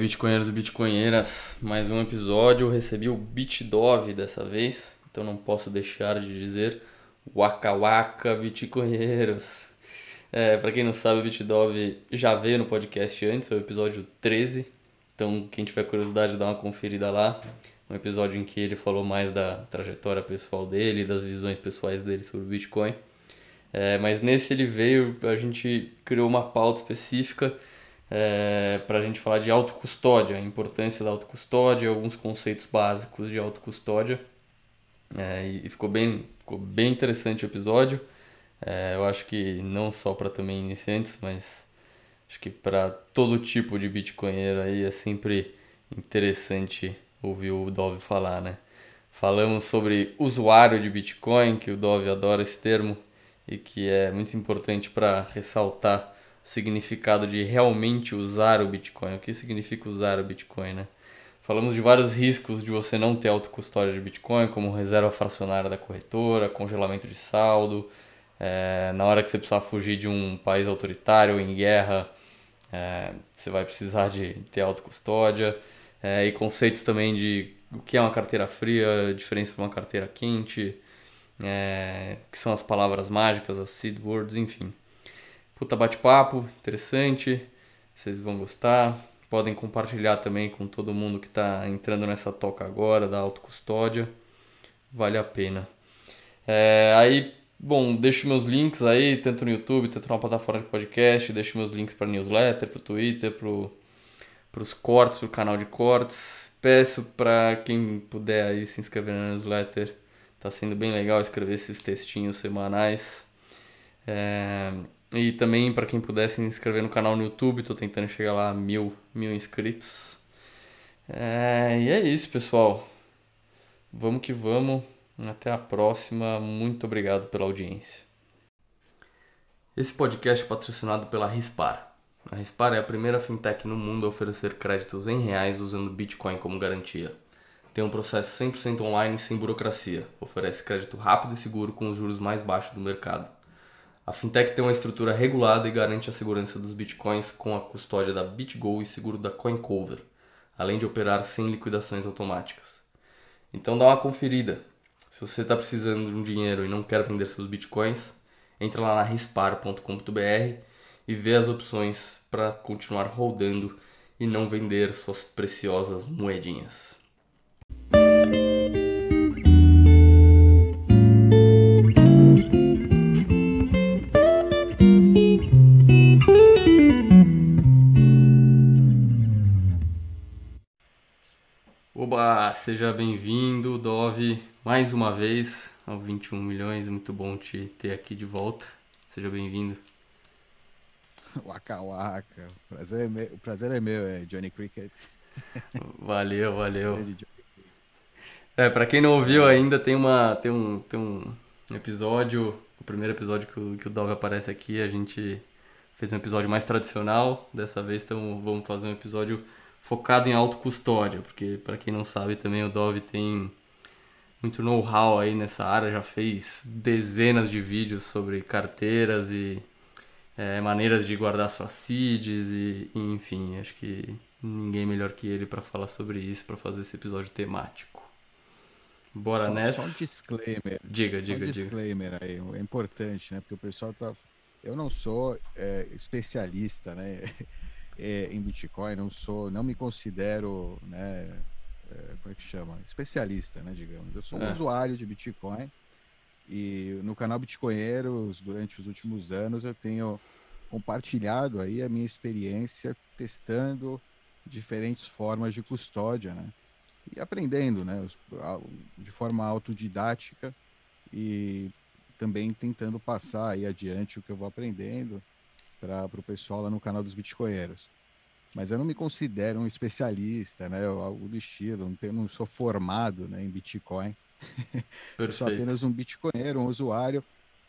bitcoinheiros e bitcoinheiras, mais um episódio. Recebi o BitDove dessa vez, então não posso deixar de dizer Waka Waka bitcoinheiros. É, para quem não sabe, o BitDove já veio no podcast antes, é o episódio 13. Então, quem tiver curiosidade, dá uma conferida lá. Um episódio em que ele falou mais da trajetória pessoal dele, das visões pessoais dele sobre o Bitcoin. É, mas nesse ele veio, a gente criou uma pauta específica é, para a gente falar de autocustódia, a importância da autocustódia, alguns conceitos básicos de autocustódia. É, e ficou bem, ficou bem interessante o episódio. É, eu acho que não só para também iniciantes, mas acho que para todo tipo de bitcoinheiro aí é sempre interessante ouvir o Dove falar, né? Falamos sobre usuário de Bitcoin, que o Dove adora esse termo e que é muito importante para ressaltar significado de realmente usar o Bitcoin. O que significa usar o Bitcoin, né? Falamos de vários riscos de você não ter autocustódia de Bitcoin, como reserva fracionária da corretora, congelamento de saldo, é, na hora que você precisar fugir de um país autoritário em guerra, é, você vai precisar de ter autocustódia, é, e conceitos também de o que é uma carteira fria, diferença para uma carteira quente, é, que são as palavras mágicas, as seed words, enfim. Puta bate-papo, interessante, vocês vão gostar. Podem compartilhar também com todo mundo que está entrando nessa toca agora da autocustódia. Vale a pena. É, aí, bom, deixo meus links aí, tanto no YouTube, tanto na plataforma de podcast. Deixo meus links para newsletter, para o Twitter, para os cortes, para o canal de cortes. Peço para quem puder aí se inscrever na newsletter Tá sendo bem legal escrever esses textinhos semanais. É... E também para quem pudesse se inscrever no canal no YouTube, tô tentando chegar lá a mil, mil inscritos. É... E é isso, pessoal. Vamos que vamos. Até a próxima. Muito obrigado pela audiência. Esse podcast é patrocinado pela Rispar. A Rispar é a primeira fintech no mundo a oferecer créditos em reais usando Bitcoin como garantia. Tem um processo 100% online sem burocracia. Oferece crédito rápido e seguro com os juros mais baixos do mercado. A fintech tem uma estrutura regulada e garante a segurança dos bitcoins com a custódia da BitGo e seguro da CoinCover, além de operar sem liquidações automáticas. Então dá uma conferida. Se você está precisando de um dinheiro e não quer vender seus bitcoins, entra lá na rispar.com.br e vê as opções para continuar rodando e não vender suas preciosas moedinhas. Oba, seja bem-vindo, Dove, mais uma vez ao 21 milhões. Muito bom te ter aqui de volta. Seja bem-vindo. Waka waka. O prazer é meu, o prazer é, meu é Johnny Cricket. Valeu, valeu. É, pra quem não ouviu ainda, tem, uma, tem, um, tem um episódio, o primeiro episódio que o, que o Dove aparece aqui, a gente fez um episódio mais tradicional. Dessa vez então, vamos fazer um episódio focado em autocustódia, porque para quem não sabe também o Dove tem muito know-how aí nessa área, já fez dezenas de vídeos sobre carteiras e é, maneiras de guardar suas seeds e, e, enfim, acho que ninguém melhor que ele para falar sobre isso, para fazer esse episódio temático. Bora só, nessa. Só um disclaimer. Diga, diga, um disclaimer diga. aí, é importante, né? Porque o pessoal tá. Eu não sou é, especialista, né? É, em Bitcoin, não sou, não me considero, né? É, como é que chama? Especialista, né? Digamos. Eu sou um é. usuário de Bitcoin e no canal Bitcoinheiros, durante os últimos anos, eu tenho compartilhado aí a minha experiência testando diferentes formas de custódia, né? e aprendendo, né, de forma autodidática e também tentando passar aí adiante o que eu vou aprendendo para o pessoal lá no canal dos Bitcoinheiros. Mas eu não me considero um especialista, né, algo do estilo, não, tenho, não sou formado né, em Bitcoin. sou apenas um Bitcoinheiro, um usuário.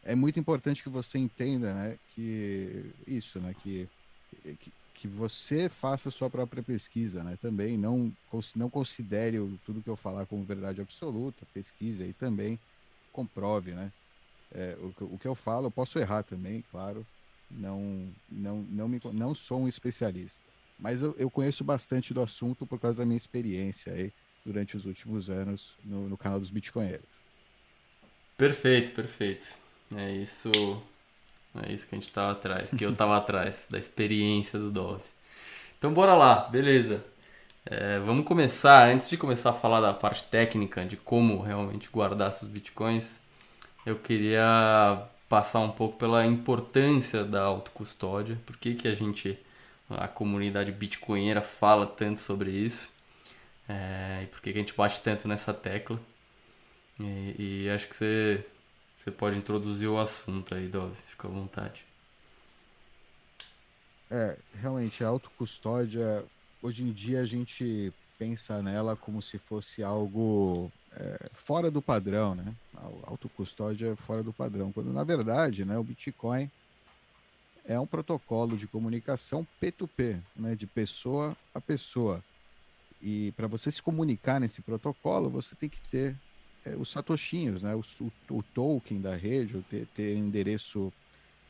É muito importante que você entenda, né, que isso, né, que, que que você faça a sua própria pesquisa, né? Também não, não considere tudo que eu falar como verdade absoluta, pesquise aí também, comprove, né? É, o, o, que eu falo, eu posso errar também, claro. Não, não, não, me, não sou um especialista. Mas eu, eu, conheço bastante do assunto por causa da minha experiência aí durante os últimos anos no, no canal dos Bitcoinheiros. Perfeito, perfeito. É isso, é isso que a gente estava atrás, que eu estava atrás, da experiência do Dove. Então bora lá, beleza. É, vamos começar, antes de começar a falar da parte técnica, de como realmente guardar seus bitcoins, eu queria passar um pouco pela importância da autocustódia, por que, que a gente, a comunidade bitcoinheira fala tanto sobre isso, é, e por que, que a gente bate tanto nessa tecla. E, e, acho que você, você pode introduzir o assunto aí, Dove, fica à vontade. É, realmente, a autocustódia hoje em dia a gente pensa nela como se fosse algo é, fora do padrão, né? A autocustódia é fora do padrão, quando na verdade, né, o Bitcoin é um protocolo de comunicação P2P, né, de pessoa a pessoa. E para você se comunicar nesse protocolo, você tem que ter é, os satoshinhos, né, o, o, o, token da rede, ter, ter endereço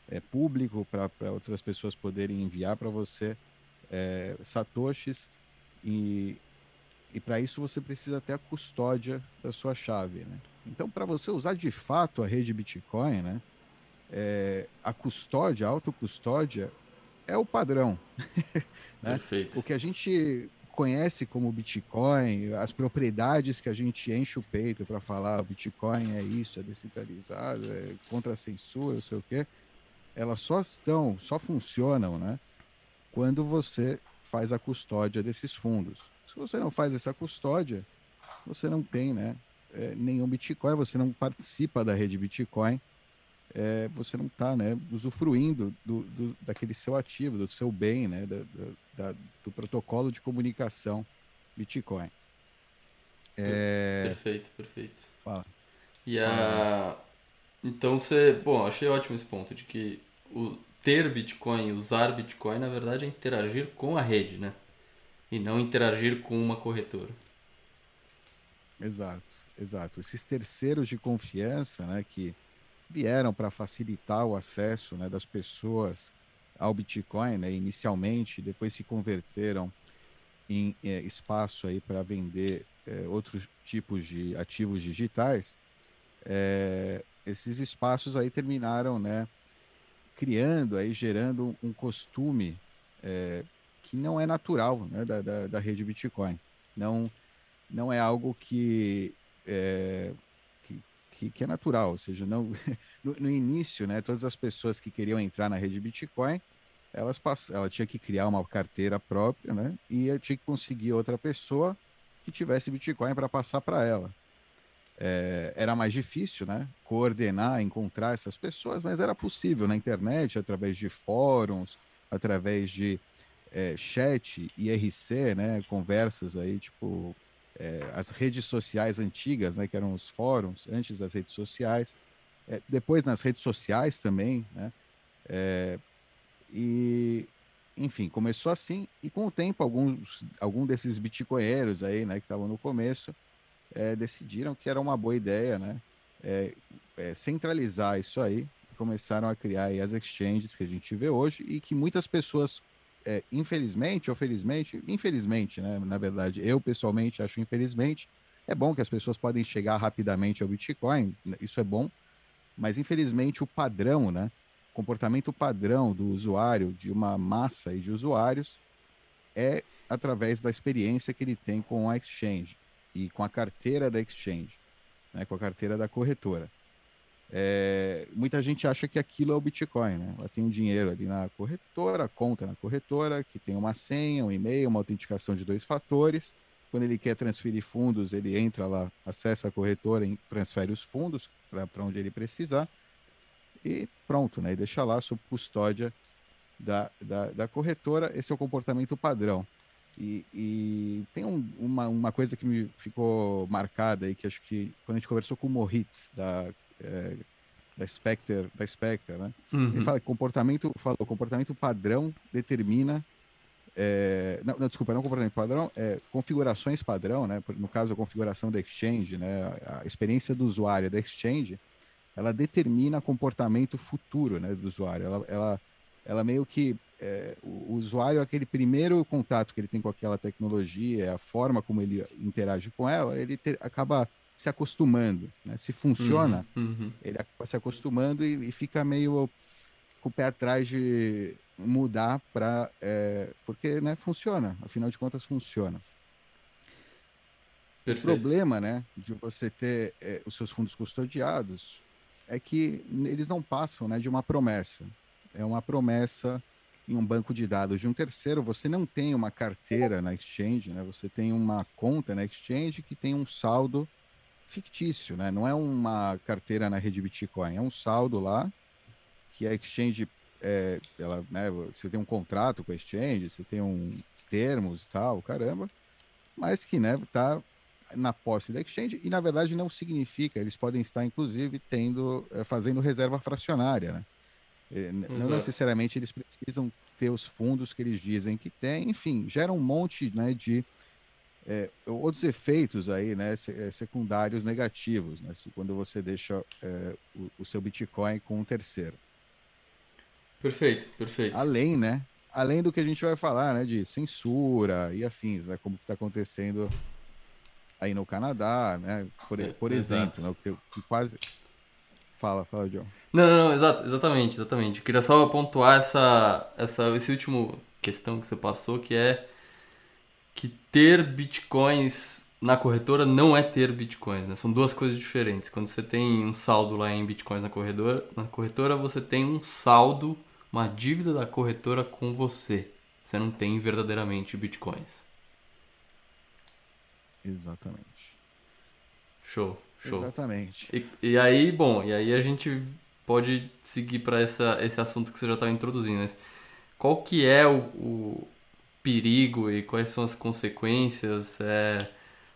é, público para outras pessoas poderem enviar para você é, satoshis e, e para isso você precisa ter a custódia da sua chave, né? Então, para você usar de fato a rede Bitcoin, né, é, a custódia, a autocustódia é o padrão. né? Perfeito. O que a gente conhece como Bitcoin, as propriedades que a gente enche o peito para falar Bitcoin é isso, é descentralizado, é contra a censura, não sei o quê, elas só estão, só funcionam, né? quando você faz a custódia desses fundos. Se você não faz essa custódia, você não tem né, é, nenhum Bitcoin, você não participa da rede Bitcoin, é, você não está né, usufruindo do, do, daquele seu ativo, do seu bem, né, da, da, do protocolo de comunicação Bitcoin. É... Perfeito, perfeito. Fala. E a... Então você. Bom, achei ótimo esse ponto de que o, ter Bitcoin, usar Bitcoin, na verdade é interagir com a rede, né? E não interagir com uma corretora. Exato, exato. Esses terceiros de confiança, né, que vieram para facilitar o acesso né, das pessoas ao Bitcoin, né, inicialmente, depois se converteram em é, espaço aí para vender é, outros tipos de ativos digitais. É, esses espaços aí terminaram, né, criando, aí gerando um costume que não é natural né, da, da, da, rede Bitcoin. Não, não é algo que é, que, que, é natural, ou seja, não, no, no, início, né, todas as pessoas que queriam entrar na rede Bitcoin, elas pass... ela tinha que criar uma carteira própria, né, e tinha que conseguir outra pessoa que tivesse Bitcoin para passar para ela é, era mais difícil, né? Coordenar, encontrar essas pessoas, mas era possível na internet, através de fóruns, através de é, chat, IRC, né? Conversas aí, tipo, é, as redes sociais antigas, né? Que eram os fóruns, antes das redes sociais. É, depois nas redes sociais também, né? É, e, enfim, começou assim, e com o tempo, alguns, algum desses bitcoinheiros aí, né? Que estavam no começo, é, decidiram que era uma boa ideia, né? É, centralizar isso aí, começaram a criar as exchanges que a gente vê hoje e que muitas pessoas, é, infelizmente ou felizmente, infelizmente, né? Na verdade, eu pessoalmente acho infelizmente, é bom que as pessoas podem chegar rapidamente ao Bitcoin, isso é bom, mas infelizmente o padrão, né? comportamento padrão do usuário, de uma massa de usuários, é através da experiência que ele tem com a exchange e com a carteira da exchange, né, com a carteira da corretora. É, muita gente acha que aquilo é o Bitcoin, né? Ela tem um dinheiro ali na corretora, conta na corretora, que tem uma senha, um e-mail, uma autenticação de dois fatores. Quando ele quer transferir fundos, ele entra lá, acessa a corretora e transfere os fundos para onde ele precisar. E pronto, né? E deixa lá sob custódia da, da, da corretora. Esse é o comportamento padrão. E, e tem um, uma, uma coisa que me ficou marcada aí, que acho que quando a gente conversou com o Moritz, da, é, da Spectre, da Spectre, né? Uhum. Ele fala que comportamento, falou, comportamento padrão determina é, não, não, desculpa, não comportamento padrão, é configurações padrão, né? No caso, a configuração da exchange, né? A experiência do usuário da exchange, ela determina comportamento futuro, né? Do usuário. Ela, ela, ela meio que é, o usuário, aquele primeiro contato que ele tem com aquela tecnologia, a forma como ele interage com ela, ele te, acaba se acostumando. Né? Se funciona, uhum, uhum. ele acaba se acostumando e, e, fica meio com o pé atrás de mudar para. É, porque né, funciona, afinal de contas, funciona. Perfeito. O problema né, de você ter é, os seus fundos custodiados é que eles não passam né, de uma promessa. É uma promessa em um banco de dados de um terceiro. Você não tem uma carteira na exchange, né? você tem uma conta na exchange que tem um saldo fictício, né? não é uma carteira na rede Bitcoin, é um saldo lá que a exchange. É, ela, né, você tem um contrato com a exchange, você tem um termos e tal, caramba, mas que né, tá na posse da exchange e na verdade não significa, eles podem estar inclusive tendo, eh, fazendo reserva fracionária, né? Eh, não necessariamente eles precisam ter os fundos que eles dizem que tem, enfim, gera um monte né, de é, outros efeitos aí, né, secundários negativos, né, quando você deixa é, o, o, seu Bitcoin com um terceiro. Perfeito, perfeito. Além, né, além do que a gente vai falar, né, de censura e afins, né, como está acontecendo aí no Canadá, né? Por, é, por exemplo, né? Que, que quase. Fala, fala, John. Não, não, não, exato, exatamente, exatamente. Eu queria só pontuar essa, essa, esse último questão que você passou, que é que ter bitcoins na corretora não é ter bitcoins, né? São duas coisas diferentes. Quando você tem um saldo lá em bitcoins na corretora, na corretora você tem um saldo, uma dívida da corretora com você. Você não tem verdadeiramente bitcoins. Exatamente. Show, show. Exatamente. E, e aí, bom, e aí a gente pode seguir para esse assunto que você já estava introduzindo. Mas qual que é o, o, perigo e quais são as consequências é,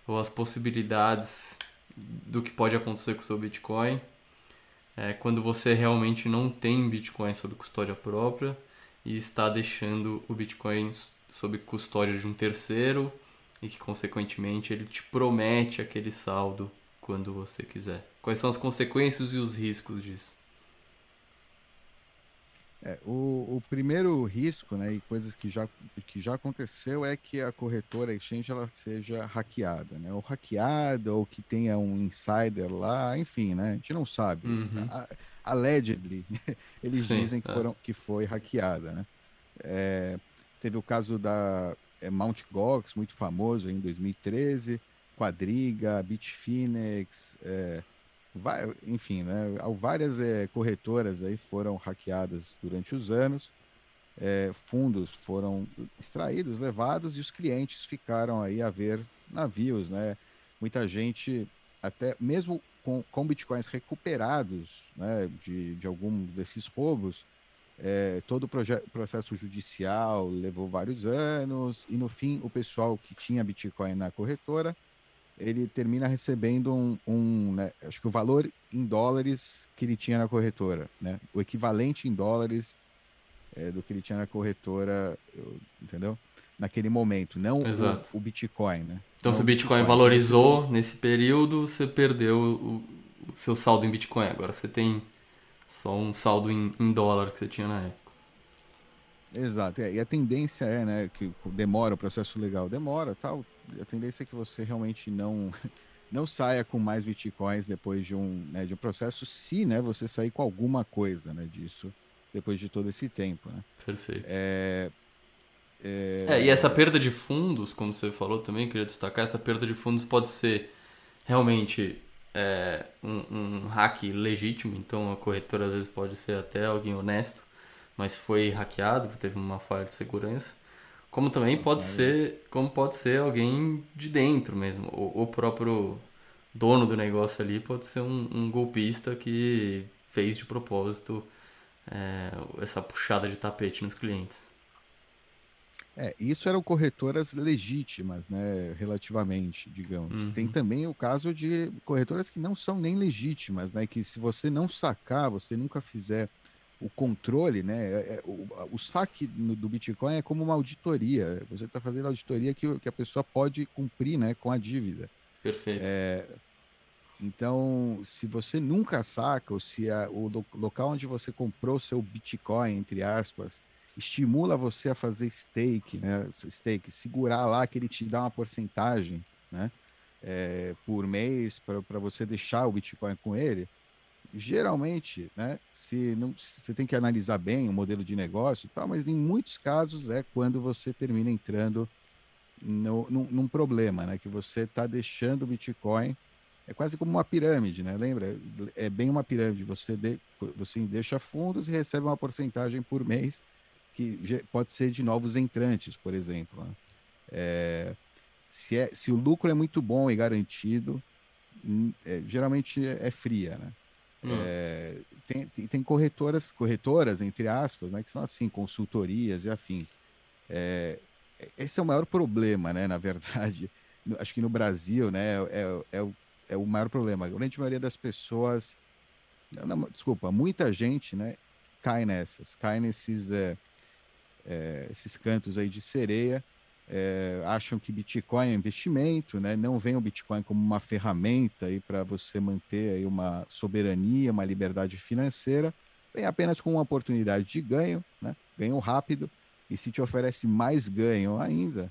ou as possibilidades do que pode acontecer com o seu Bitcoin é, quando você realmente não tem Bitcoin sob custódia própria e está deixando o Bitcoin sob custódia de um terceiro e que, consequentemente, ele te promete aquele saldo quando você quiser. Quais são as consequências e os riscos disso? É, o, o, primeiro risco, né, e coisas que já, que já aconteceu é que a corretora exchange ela seja hackeada, né, ou hackeada, ou que tenha um insider lá, enfim, né, a gente não sabe. Uhum. A, allegedly, eles Sim, dizem que, é. foram, que foi hackeada, né. É, teve o caso da é, Mount Gox, muito famoso em 2013, Quadriga, Bitfinex, é, enfim, né, várias é, corretoras aí foram hackeadas durante os anos, é, fundos foram extraídos, levados e os clientes ficaram aí a ver navios, né? Muita gente, até mesmo com, com bitcoins recuperados né, de, de algum desses roubos, é, todo o processo judicial levou vários anos e no fim o pessoal que tinha Bitcoin na corretora ele termina recebendo um, um né, acho que o valor em dólares que ele tinha na corretora, né, o equivalente em dólares é, do que ele tinha na corretora, entendeu? Naquele momento, não o, o, Bitcoin, né? Então, não se o Bitcoin, Bitcoin valorizou nesse período, você perdeu o, o seu saldo em Bitcoin. Agora você tem só um saldo em, em dólar que você tinha na época. Exato. É, e a tendência é, né, que demora o processo legal, demora, tal. A tendência é que você realmente não não saia com mais bitcoins depois de um, né, de um processo, se, né, você sair com alguma coisa, né, disso depois de todo esse tempo, né? Perfeito. É, é... é, e essa perda de fundos, como você falou também, queria destacar, essa perda de fundos pode ser realmente é, um, um hack legítimo, então a corretora às vezes pode ser até alguém honesto, mas foi hackeado, teve uma falha de segurança. Como também pode ser, como pode ser alguém de dentro mesmo, o, o próprio dono do negócio ali pode ser um, um golpista que fez de propósito é, essa puxada de tapete nos clientes. É, isso eram corretoras legítimas, né, relativamente, digamos. Uhum. Tem também o caso de corretoras que não são nem legítimas, né, que se você não sacar, você nunca fizer o controle, né, é, é o, o, saque no, do Bitcoin é como uma auditoria. Você está fazendo auditoria que, que a pessoa pode cumprir, né, com a dívida. Perfeito. É, então, se você nunca saca, ou se a, o local onde você comprou seu Bitcoin, entre aspas, estimula você a fazer stake, né? Stake, segurar lá que ele te dá uma porcentagem, né? É, por mês para você deixar o Bitcoin com ele. Geralmente, né? Se não, você tem que analisar bem o modelo de negócio, tal, mas em muitos casos é quando você termina entrando no, num, num problema, né? Que você está deixando o Bitcoin é quase como uma pirâmide, né? Lembra? É bem uma pirâmide. Você, de, você deixa fundos e recebe uma porcentagem por mês que pode ser de novos entrantes, por exemplo. Né? É, se, é, se o lucro é muito bom e garantido, hum, é, geralmente é, é fria, né? Hum. É, tem, tem corretoras, corretoras, entre aspas, né, que são assim, consultorias e afins. É, esse é o maior problema, né, na verdade. Acho que no Brasil, né, é, é, o, é o maior problema. A grande maioria das pessoas, não, desculpa, muita gente, né, cai nessas, cai nesses, é, é, esses cantos aí de sereia, é, acham que Bitcoin é investimento, né? não veem o Bitcoin como uma ferramenta para você manter aí uma soberania, uma liberdade financeira, vem apenas com uma oportunidade de ganho, né? ganho rápido, e se te oferece mais ganho ainda,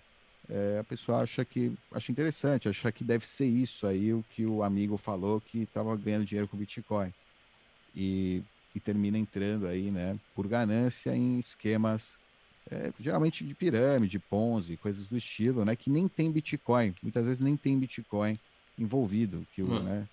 é, a pessoa acha que acha interessante, acha que deve ser isso aí o que o amigo falou que estava ganhando dinheiro com Bitcoin. E, e termina entrando aí, né, por ganância em esquemas é, geralmente de pirâmide, Ponzi, coisas do estilo, né? Que nem tem Bitcoin. Muitas vezes nem tem Bitcoin envolvido. Que o, né?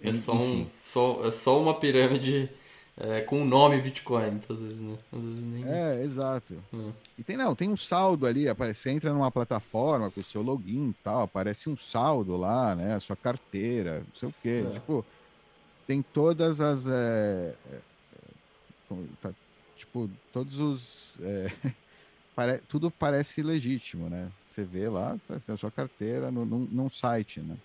É só, um, só, é só uma pirâmide é, com o nome Bitcoin, muitas vezes, né? Às vezes nem... É, exato. É. E tem, não, tem um saldo ali, aparece, você entra numa plataforma com o seu login e tal, aparece um saldo lá, né? A sua carteira, não sei o quê. É. Tipo, tem todas as. É, é tá, tipo, todos os. É, pare, tudo parece legítimo, né? Você vê lá, a sua carteira no, num, num site, né?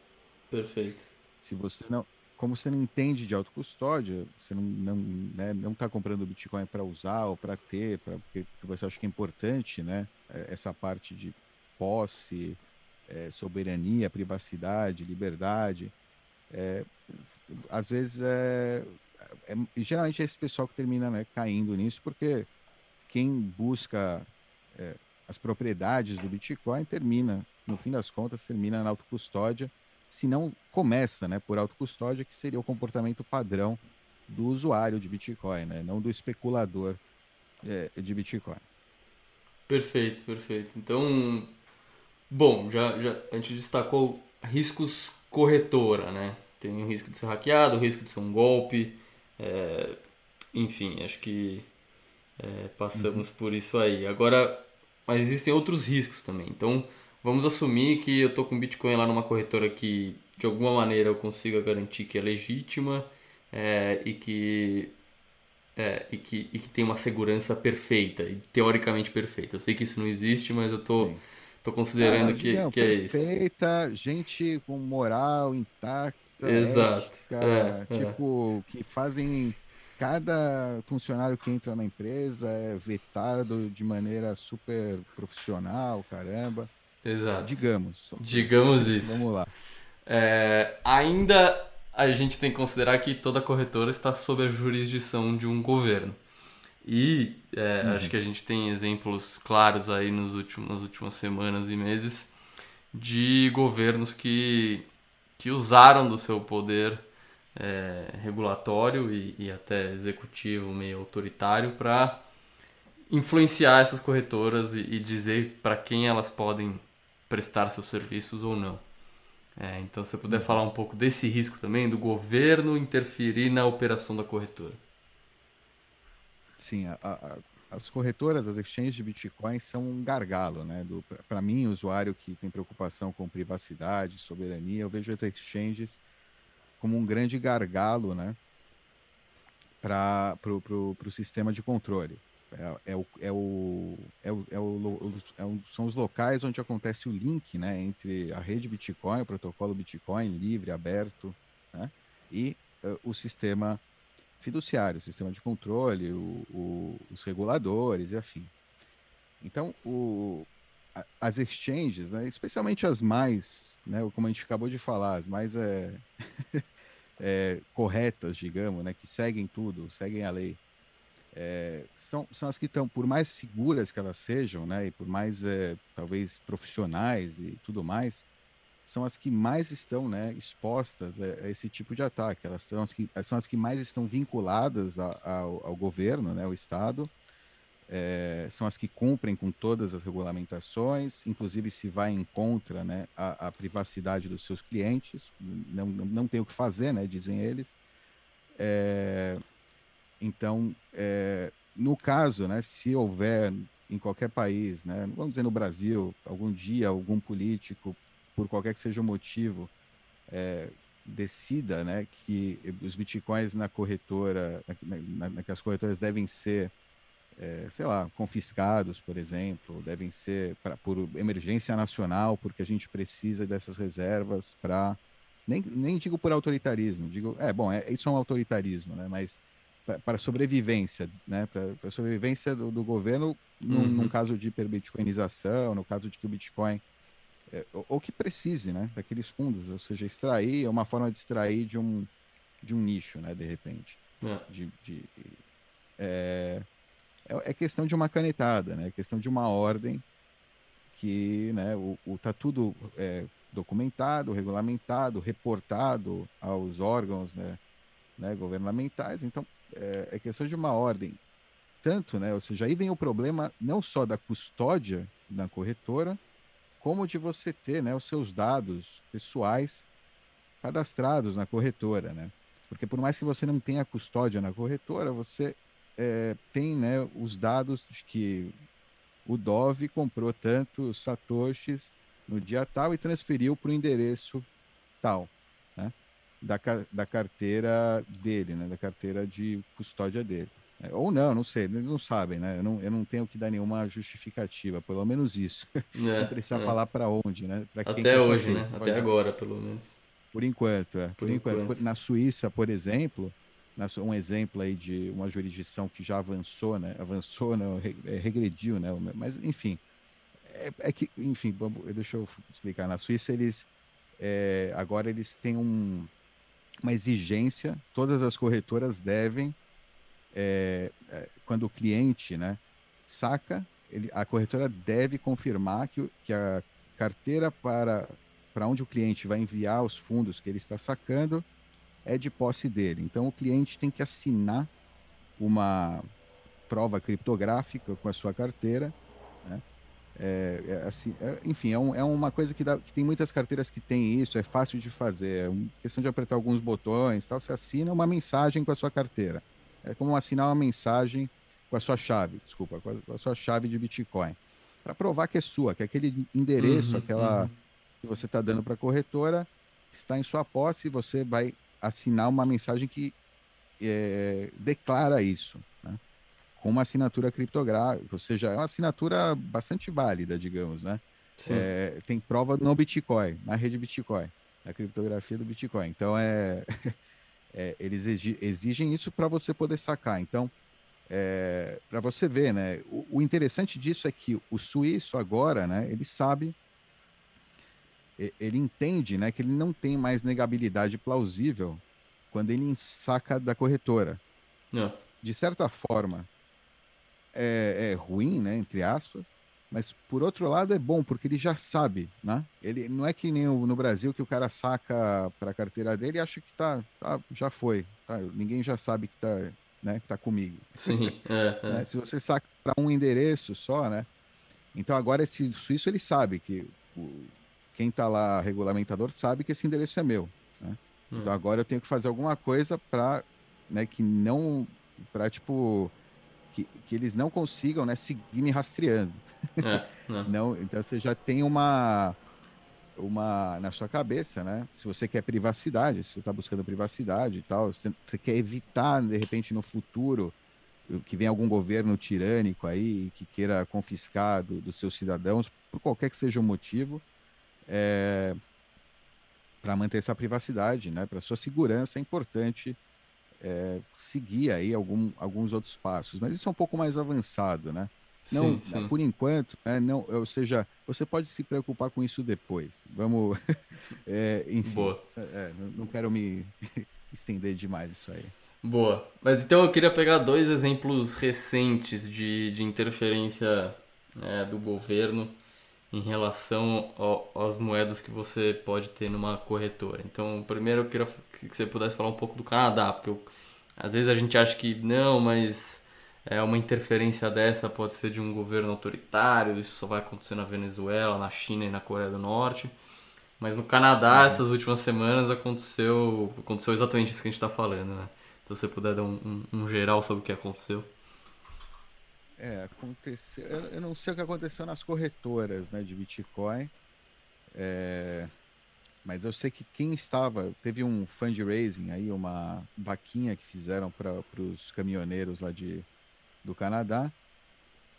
Perfeito. Se você não. Como você não entende de autocustódia, você não não né, não está comprando Bitcoin para usar ou para ter, porque, porque você acha que é importante, né? É, essa parte de posse, é, soberania, privacidade, liberdade. É, às vezes é, é, geralmente é esse pessoal que termina né, caindo nisso, porque quem busca é, as propriedades do Bitcoin termina, no fim das contas, termina na autocustódia, se não começa né, por autocustódia, que seria o comportamento padrão do usuário de Bitcoin, né, não do especulador é, de Bitcoin. Perfeito, perfeito. Então, bom, já, já a gente destacou riscos corretora, né? Tem o risco de ser hackeado, o risco de ser um golpe, é, enfim, acho que é, passamos uhum. por isso aí. Agora, mas existem outros riscos também. Então, vamos assumir que eu estou com Bitcoin lá numa corretora que, de alguma maneira, eu consiga garantir que é legítima é, e que é, e, que, e que tem uma segurança perfeita, teoricamente perfeita. Eu sei que isso não existe, mas eu tô, tô considerando que, não, que é isso. Perfeita, gente com moral intacta, Exato. Ética, é, é, tipo, é. que fazem cada funcionário que entra na empresa é vetado de maneira super profissional, caramba. Exato. Digamos. Digamos isso. Vamos lá. É, ainda a gente tem que considerar que toda corretora está sob a jurisdição de um governo. E é, uhum. acho que a gente tem exemplos claros aí nos últimos, nas últimas semanas e meses de governos que que usaram do seu poder é, regulatório e, e, até executivo meio autoritário para influenciar essas corretoras e, e dizer para quem elas podem prestar seus serviços ou não. É, então, se você puder falar um pouco desse risco também, do governo interferir na operação da corretora. Sim, a, a, as corretoras, as exchanges de Bitcoin são um gargalo, né? Para mim, usuário que tem preocupação com privacidade, soberania, eu vejo as exchanges como um grande gargalo, né? Para o sistema de controle. É, é, o, é, o, é, o, é, o, é o, são os locais onde acontece o link né, entre a rede Bitcoin, o protocolo Bitcoin livre, aberto, né, e uh, o sistema fiduciário, o sistema de controle, o, o, os reguladores e afim. Então, o, a, as exchanges, né, especialmente as mais, né, como a gente acabou de falar, as mais é, é, corretas, digamos, né, que seguem tudo, seguem a lei, é, são, são as que estão, por mais seguras que elas sejam, né, e por mais talvez profissionais e tudo mais, são as que mais estão né, expostas a, a, esse tipo de ataque. Elas são as que, são as que mais estão vinculadas a, ao, ao, governo, né, ao Estado, é, são as que cumprem com todas as regulamentações, inclusive se vai em contra né, a, a privacidade dos seus clientes, não, não, não tem o que fazer, né, dizem eles. É, então, é, no caso, né, se houver em qualquer país, né, vamos dizer no Brasil, algum dia algum político, por qualquer que seja o motivo, é, decida né, que os bitcoins na corretora, na, na, que as corretoras devem ser, é, sei lá, confiscados, por exemplo, devem ser pra, por emergência nacional, porque a gente precisa dessas reservas para. Nem, nem digo por autoritarismo, digo, é bom, é, isso é um autoritarismo, né, mas para sobrevivência, né? Para sobrevivência do, do governo num, uhum. num, caso de hiperbitcoinização, no caso de que o Bitcoin é, ou, ou, que precise, né? Daqueles fundos, ou seja, extrair é uma forma de extrair de um de um nicho, né? De repente, é. de, de é, é, é questão de uma canetada, né? É questão de uma ordem que, né? O, o tá tudo é, documentado, regulamentado, reportado aos órgãos, né? né, governamentais. Então, é, é questão de uma ordem. Tanto, né? Ou seja, aí vem o problema não só da custódia da corretora, como de você ter né, os seus dados pessoais cadastrados na corretora, né? Porque por mais que você não tenha custódia na corretora, você é, tem né, os dados de que o Dove comprou tantos satoshis no dia tal e transferiu para o endereço tal da, da carteira dele, né? Da carteira de custódia dele. É, ou não, não sei, eles não sabem, né? Eu não, eu não tenho que dar nenhuma justificativa, pelo menos isso. É, não precisa é. falar para onde, né? Até hoje, né? Até agora, pelo menos. Por enquanto, é. Por, por enquanto. enquanto. Na Suíça, por exemplo, um exemplo aí de uma jurisdição que já avançou, né? Avançou, né? regrediu, né? Mas, enfim, é, é que, enfim, deixa eu explicar. Na Suíça, eles é, agora eles têm um, uma exigência, todas as corretoras devem, é, é, quando o cliente né, saca, ele, a corretora deve confirmar que, que a carteira para, para onde o cliente vai enviar os fundos que ele está sacando é de posse dele. Então, o cliente tem que assinar uma prova criptográfica com a sua carteira, né? É, é, assim, é, enfim, é, um, é, uma coisa que, dá, que, tem muitas carteiras que tem isso, é fácil de fazer. É questão de apertar alguns botões, tal. Você assina uma mensagem com a sua carteira. É como assinar uma mensagem com a sua chave, desculpa, com a, sua chave de Bitcoin, para provar que é sua, que aquele endereço, uhum, aquela uhum. que você está dando para a corretora está em sua posse. E você vai assinar uma mensagem que é, declara isso com uma assinatura criptográfica, ou seja, é uma assinatura bastante válida, digamos, né? É, tem prova no Bitcoin, na rede Bitcoin, na criptografia do Bitcoin. Então, é, é eles exigem isso para você poder sacar. Então, é, para você ver, né? O, o, interessante disso é que o suíço agora, né? Ele sabe, ele entende, né? Que ele não tem mais negabilidade plausível quando ele saca da corretora. Não. De certa forma, é, é ruim, né, entre aspas, mas por outro lado é bom porque ele já sabe, né? Ele não é que nem no Brasil que o cara saca para a carteira dele e acha que tá, tá já foi, tá? Ninguém já sabe que tá, né, que tá comigo. Sim. É, é. Né? Se você saca para um endereço só, né? Então agora esse suíço ele sabe que o, quem tá lá regulamentador sabe que esse endereço é meu, né? Hum. Então agora eu tenho que fazer alguma coisa para, né, que não para tipo que, que eles não consigam né, seguir me rastreando. É, não. não, então você já tem uma uma na sua cabeça, né? Se você quer privacidade, se você está buscando privacidade e tal, você, você, quer evitar de repente no futuro que venha algum governo tirânico aí que queira confiscar do, dos seus cidadãos por qualquer que seja o motivo, é, para manter essa privacidade, né? Para sua segurança é importante é, seguir aí algum, alguns outros passos. Mas isso é um pouco mais avançado, né? Não, sim, sim. por enquanto, né, não, ou seja, você pode se preocupar com isso depois. Vamos, é, enfim, é, não, quero me estender demais isso aí. Boa. Mas então eu queria pegar dois exemplos recentes de, de interferência é, do governo em relação ao, às moedas que você pode ter numa corretora. Então, primeiro eu queria que você pudesse falar um pouco do Canadá, porque eu, às vezes a gente acha que não, mas é uma interferência dessa pode ser de um governo autoritário, isso só vai acontecer na Venezuela, na China e na Coreia do Norte. Mas no Canadá, uhum. essas últimas semanas aconteceu, aconteceu exatamente isso que a gente está falando, né? Então, se você puder dar um, um, um geral sobre o que aconteceu. É, aconteceu. Eu não sei o que aconteceu nas corretoras né, de Bitcoin. É, mas eu sei que quem estava. Teve um fundraising aí, uma vaquinha que fizeram para os caminhoneiros lá de, do Canadá,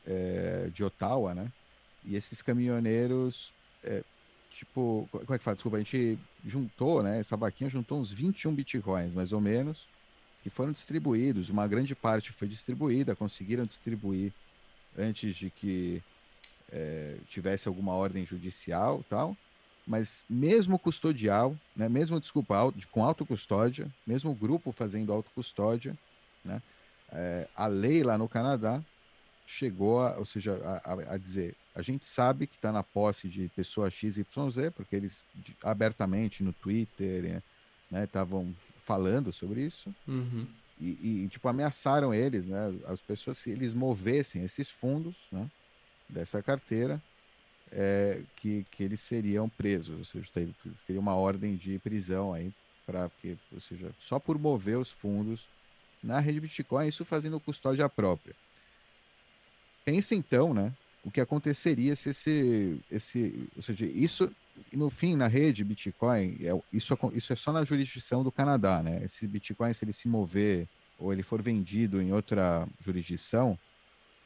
é, de Ottawa, né? E esses caminhoneiros, é, tipo, como é que fala? Desculpa, a gente juntou, né? Essa vaquinha juntou uns 21 bitcoins, mais ou menos que foram distribuídos, uma grande parte foi distribuída, conseguiram distribuir antes de que é, tivesse alguma ordem judicial tal, mas mesmo custodial, né, mesmo, desculpa, com autocustódia, mesmo grupo fazendo autocustódia, né, é, a lei lá no Canadá chegou, a, ou seja, a, a dizer, a gente sabe que está na posse de pessoa XYZ, porque eles abertamente no Twitter estavam né, falando sobre isso. Uhum. E, e, tipo, ameaçaram eles, né? As pessoas, se eles movessem esses fundos, né? Dessa carteira, é, que, que eles seriam presos, ou seja, teria uma ordem de prisão aí, para que, ou seja, só por mover os fundos na rede Bitcoin, isso fazendo custódia própria. Pensa então, né? O que aconteceria se esse, esse, ou seja, isso no fim, na rede Bitcoin, é, isso, isso é só na jurisdição do Canadá, né? Esse Bitcoin, se ele se mover ou ele for vendido em outra jurisdição,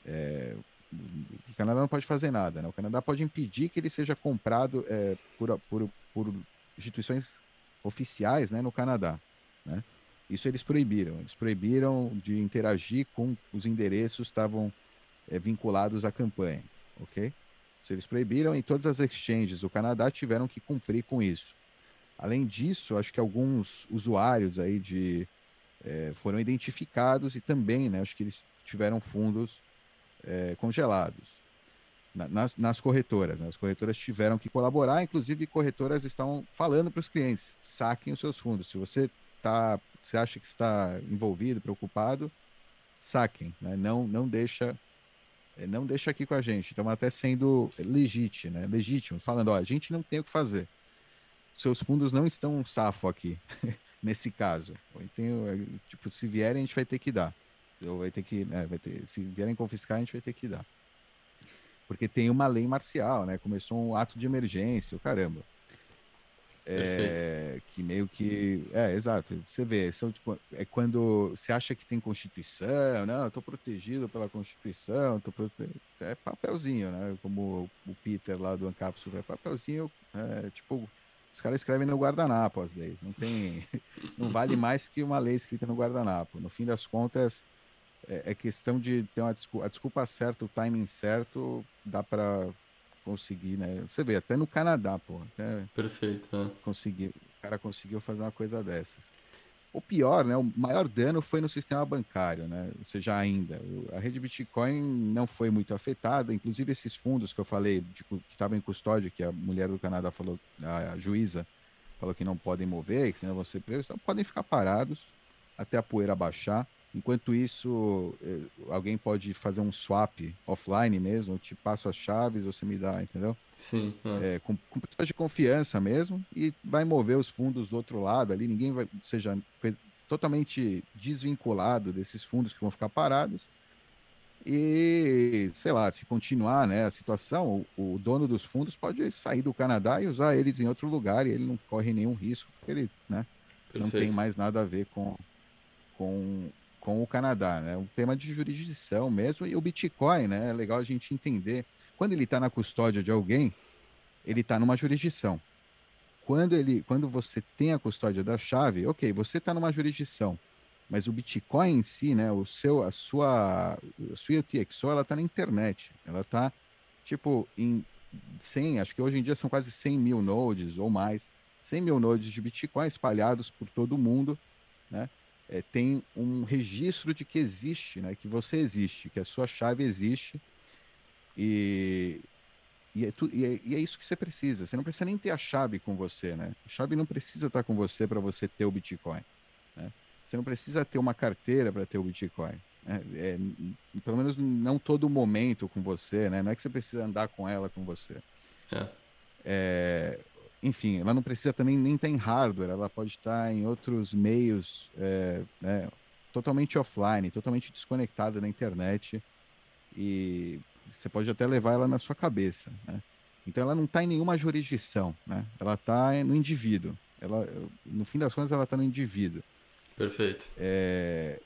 é, o Canadá não pode fazer nada, né? O Canadá pode impedir que ele seja comprado é, por, por, por instituições oficiais né, no Canadá, né? Isso eles proibiram. Eles proibiram de interagir com os endereços que estavam é, vinculados à campanha, ok? Eles proibiram e todas as exchanges do Canadá tiveram que cumprir com isso. Além disso, acho que alguns usuários aí de é, foram identificados e também, né, acho que eles tiveram fundos é, congelados nas, nas, corretoras. Né? As corretoras tiveram que colaborar, inclusive corretoras estão falando para os clientes: saquem os seus fundos. Se você tá, você acha que está envolvido, preocupado, saquem, né? não, não deixa é, não deixa aqui com a gente. Estamos até sendo legítimo, né? legítimo, falando, ó, a gente não tem o que fazer. Seus fundos não estão safo aqui, nesse caso. Então, é, tipo, se vierem, a gente vai ter que dar. Ou vai ter que, né, vai ter, se vierem confiscar, a gente vai ter que dar. Porque tem uma lei marcial, né? Começou um ato de emergência, caramba. É, que meio que. É, exato. Você vê, são, tipo, é quando você acha que tem Constituição, não, eu protegido pela Constituição, tô prote... é papelzinho, né? Como o Peter lá do Ancapsul, é papelzinho, é, tipo, os caras escrevem no guardanapo as leis, não tem. Não vale mais que uma lei escrita no guardanapo. No fim das contas, é, é questão de ter uma desculpa, a desculpa certa, o timing certo, dá para conseguir, né? Você vê, até no Canadá, pô. Perfeito. Né? Conseguiu, o cara conseguiu fazer uma coisa dessas. O pior, né? O maior dano foi no sistema bancário, né? Ou seja, ainda. A rede Bitcoin não foi muito afetada, inclusive esses fundos que eu falei, de, que estavam em custódia, que a mulher do Canadá falou, a juíza falou que não podem mover, que senão vão ser presos, então podem ficar parados até a poeira baixar. Enquanto isso, eh, alguém pode fazer um swap offline mesmo, eu te passo as chaves, você me dá, entendeu? Sim. É. É, com, com de confiança mesmo e vai mover os fundos do outro lado ali, ninguém vai, seja totalmente desvinculado desses fundos que vão ficar parados. E, sei lá, se continuar né, a situação, o, o dono dos fundos pode sair do Canadá e usar eles em outro lugar e ele não corre nenhum risco, porque ele né, não tem mais nada a ver com, com com o Canadá, né? Um tema de jurisdição mesmo e o Bitcoin, né? É legal a gente entender. Quando ele está na custódia de alguém, ele está numa jurisdição. Quando ele, quando você tem a custódia da chave, ok, você está numa jurisdição, mas o Bitcoin em si, né? O seu, a sua, a sua UTXO, ela está na internet. Ela está tipo em 100, acho que hoje em dia são quase 100 mil nodes ou mais, 100 mil nodes de Bitcoin espalhados por todo o mundo, né? É, tem um registro de que existe, né? Que você existe, que a sua chave existe e, e, é, tu, e, é, e é isso que você precisa. Você não precisa nem ter a chave com você, né? A chave não precisa estar com você para você ter o Bitcoin. Né? Você não precisa ter uma carteira para ter o Bitcoin. Né? É, pelo menos não todo momento com você, né? Não é que você precisa andar com ela com você. É. Enfim, ela não precisa também nem estar em hardware, ela pode estar em outros meios é, né, totalmente offline, totalmente desconectada da internet e você pode até levar ela na sua cabeça, né? Então ela não está em nenhuma jurisdição, né? Ela está no indivíduo. Ela, no fim das contas, ela está no indivíduo. Perfeito. É...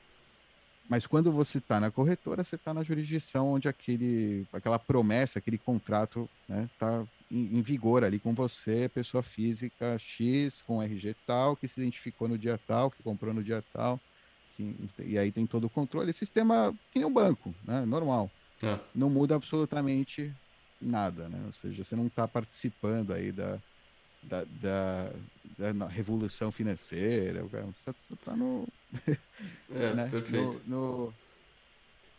Mas quando você está na corretora, você está na jurisdição onde aquele, aquela promessa, aquele contrato está né, tá em, em, vigor ali com você, pessoa física X, com RG tal, que se identificou no dia tal, que comprou no dia tal, que, e aí tem todo o controle. Sistema que nem um banco, né? normal. É. Não muda absolutamente nada, né? Ou seja, você não está participando aí da, da, da, da, revolução financeira, você está no... é, né? perfeito. No, no...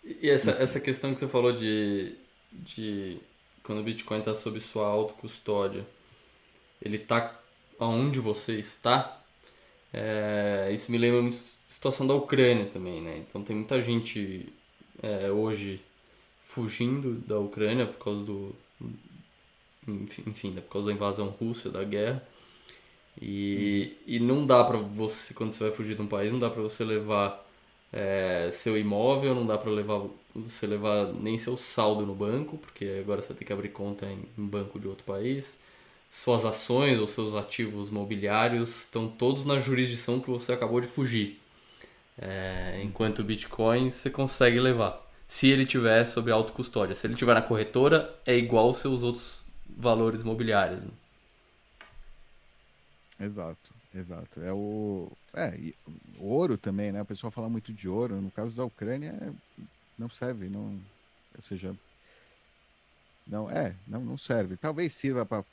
E essa, essa questão que você falou de, de quando o Bitcoin está sob sua autocustódia, ele está aonde você está, é, isso me lembra muito a situação da Ucrânia também, né? Então tem muita gente é, hoje fugindo da Ucrânia por causa do enfim, né, por causa da invasão russa, da guerra. E, hum. e não dá para você, quando você vai fugir de um país, não dá para você levar é, seu imóvel, não dá para levar você levar nem seu saldo no banco, porque agora você vai ter que abrir conta em um banco de outro país. Suas ações ou seus ativos mobiliários estão todos na jurisdição que você acabou de fugir. É, enquanto o Bitcoin você consegue levar se ele tiver sob autocustódia. Se ele tiver na corretora, é igual aos seus outros valores mobiliários. Né? Exato, exato. É o, é, o ouro também, né? O pessoal fala muito de ouro. No caso da Ucrânia, não serve, não, ou seja, não é, não, não serve. Talvez sirva para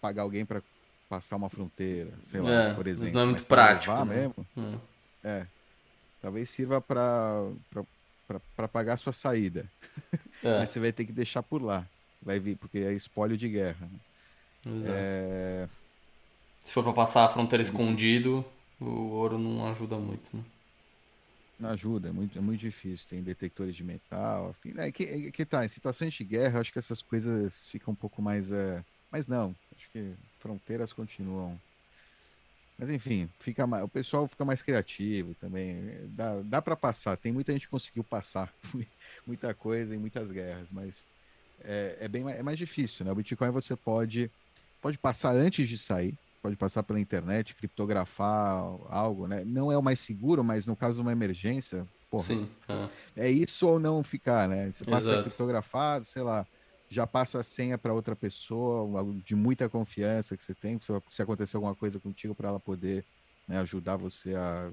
pagar alguém para passar uma fronteira, sei lá, é, por exemplo. Não é muito prático. Né? mesmo. Hum. É. Talvez sirva para para pagar a sua saída. É. Mas você vai ter que deixar por lá. Vai vir, porque é espólio de guerra. Exato. É... Se for para passar a fronteira escondido, o ouro não ajuda muito, né? Não ajuda, é muito, é muito difícil. Tem detectores de metal, afim. É que, é que tá, em situações de guerra, acho que essas coisas ficam um pouco mais. É... Mas não, acho que fronteiras continuam mas enfim, fica mais, o pessoal fica mais criativo também. Dá, dá para passar. Tem muita gente que conseguiu passar muita coisa em muitas guerras, mas é, é bem é mais difícil, né? O Bitcoin você pode pode passar antes de sair, pode passar pela internet, criptografar algo, né? Não é o mais seguro, mas no caso de uma emergência, porra, Sim, é. é isso ou não ficar, né? Você passa Exato. criptografado, sei lá, já passa a senha para outra pessoa, de muita confiança que você tem, se, se acontecer alguma coisa contigo, para ela poder né, ajudar você a,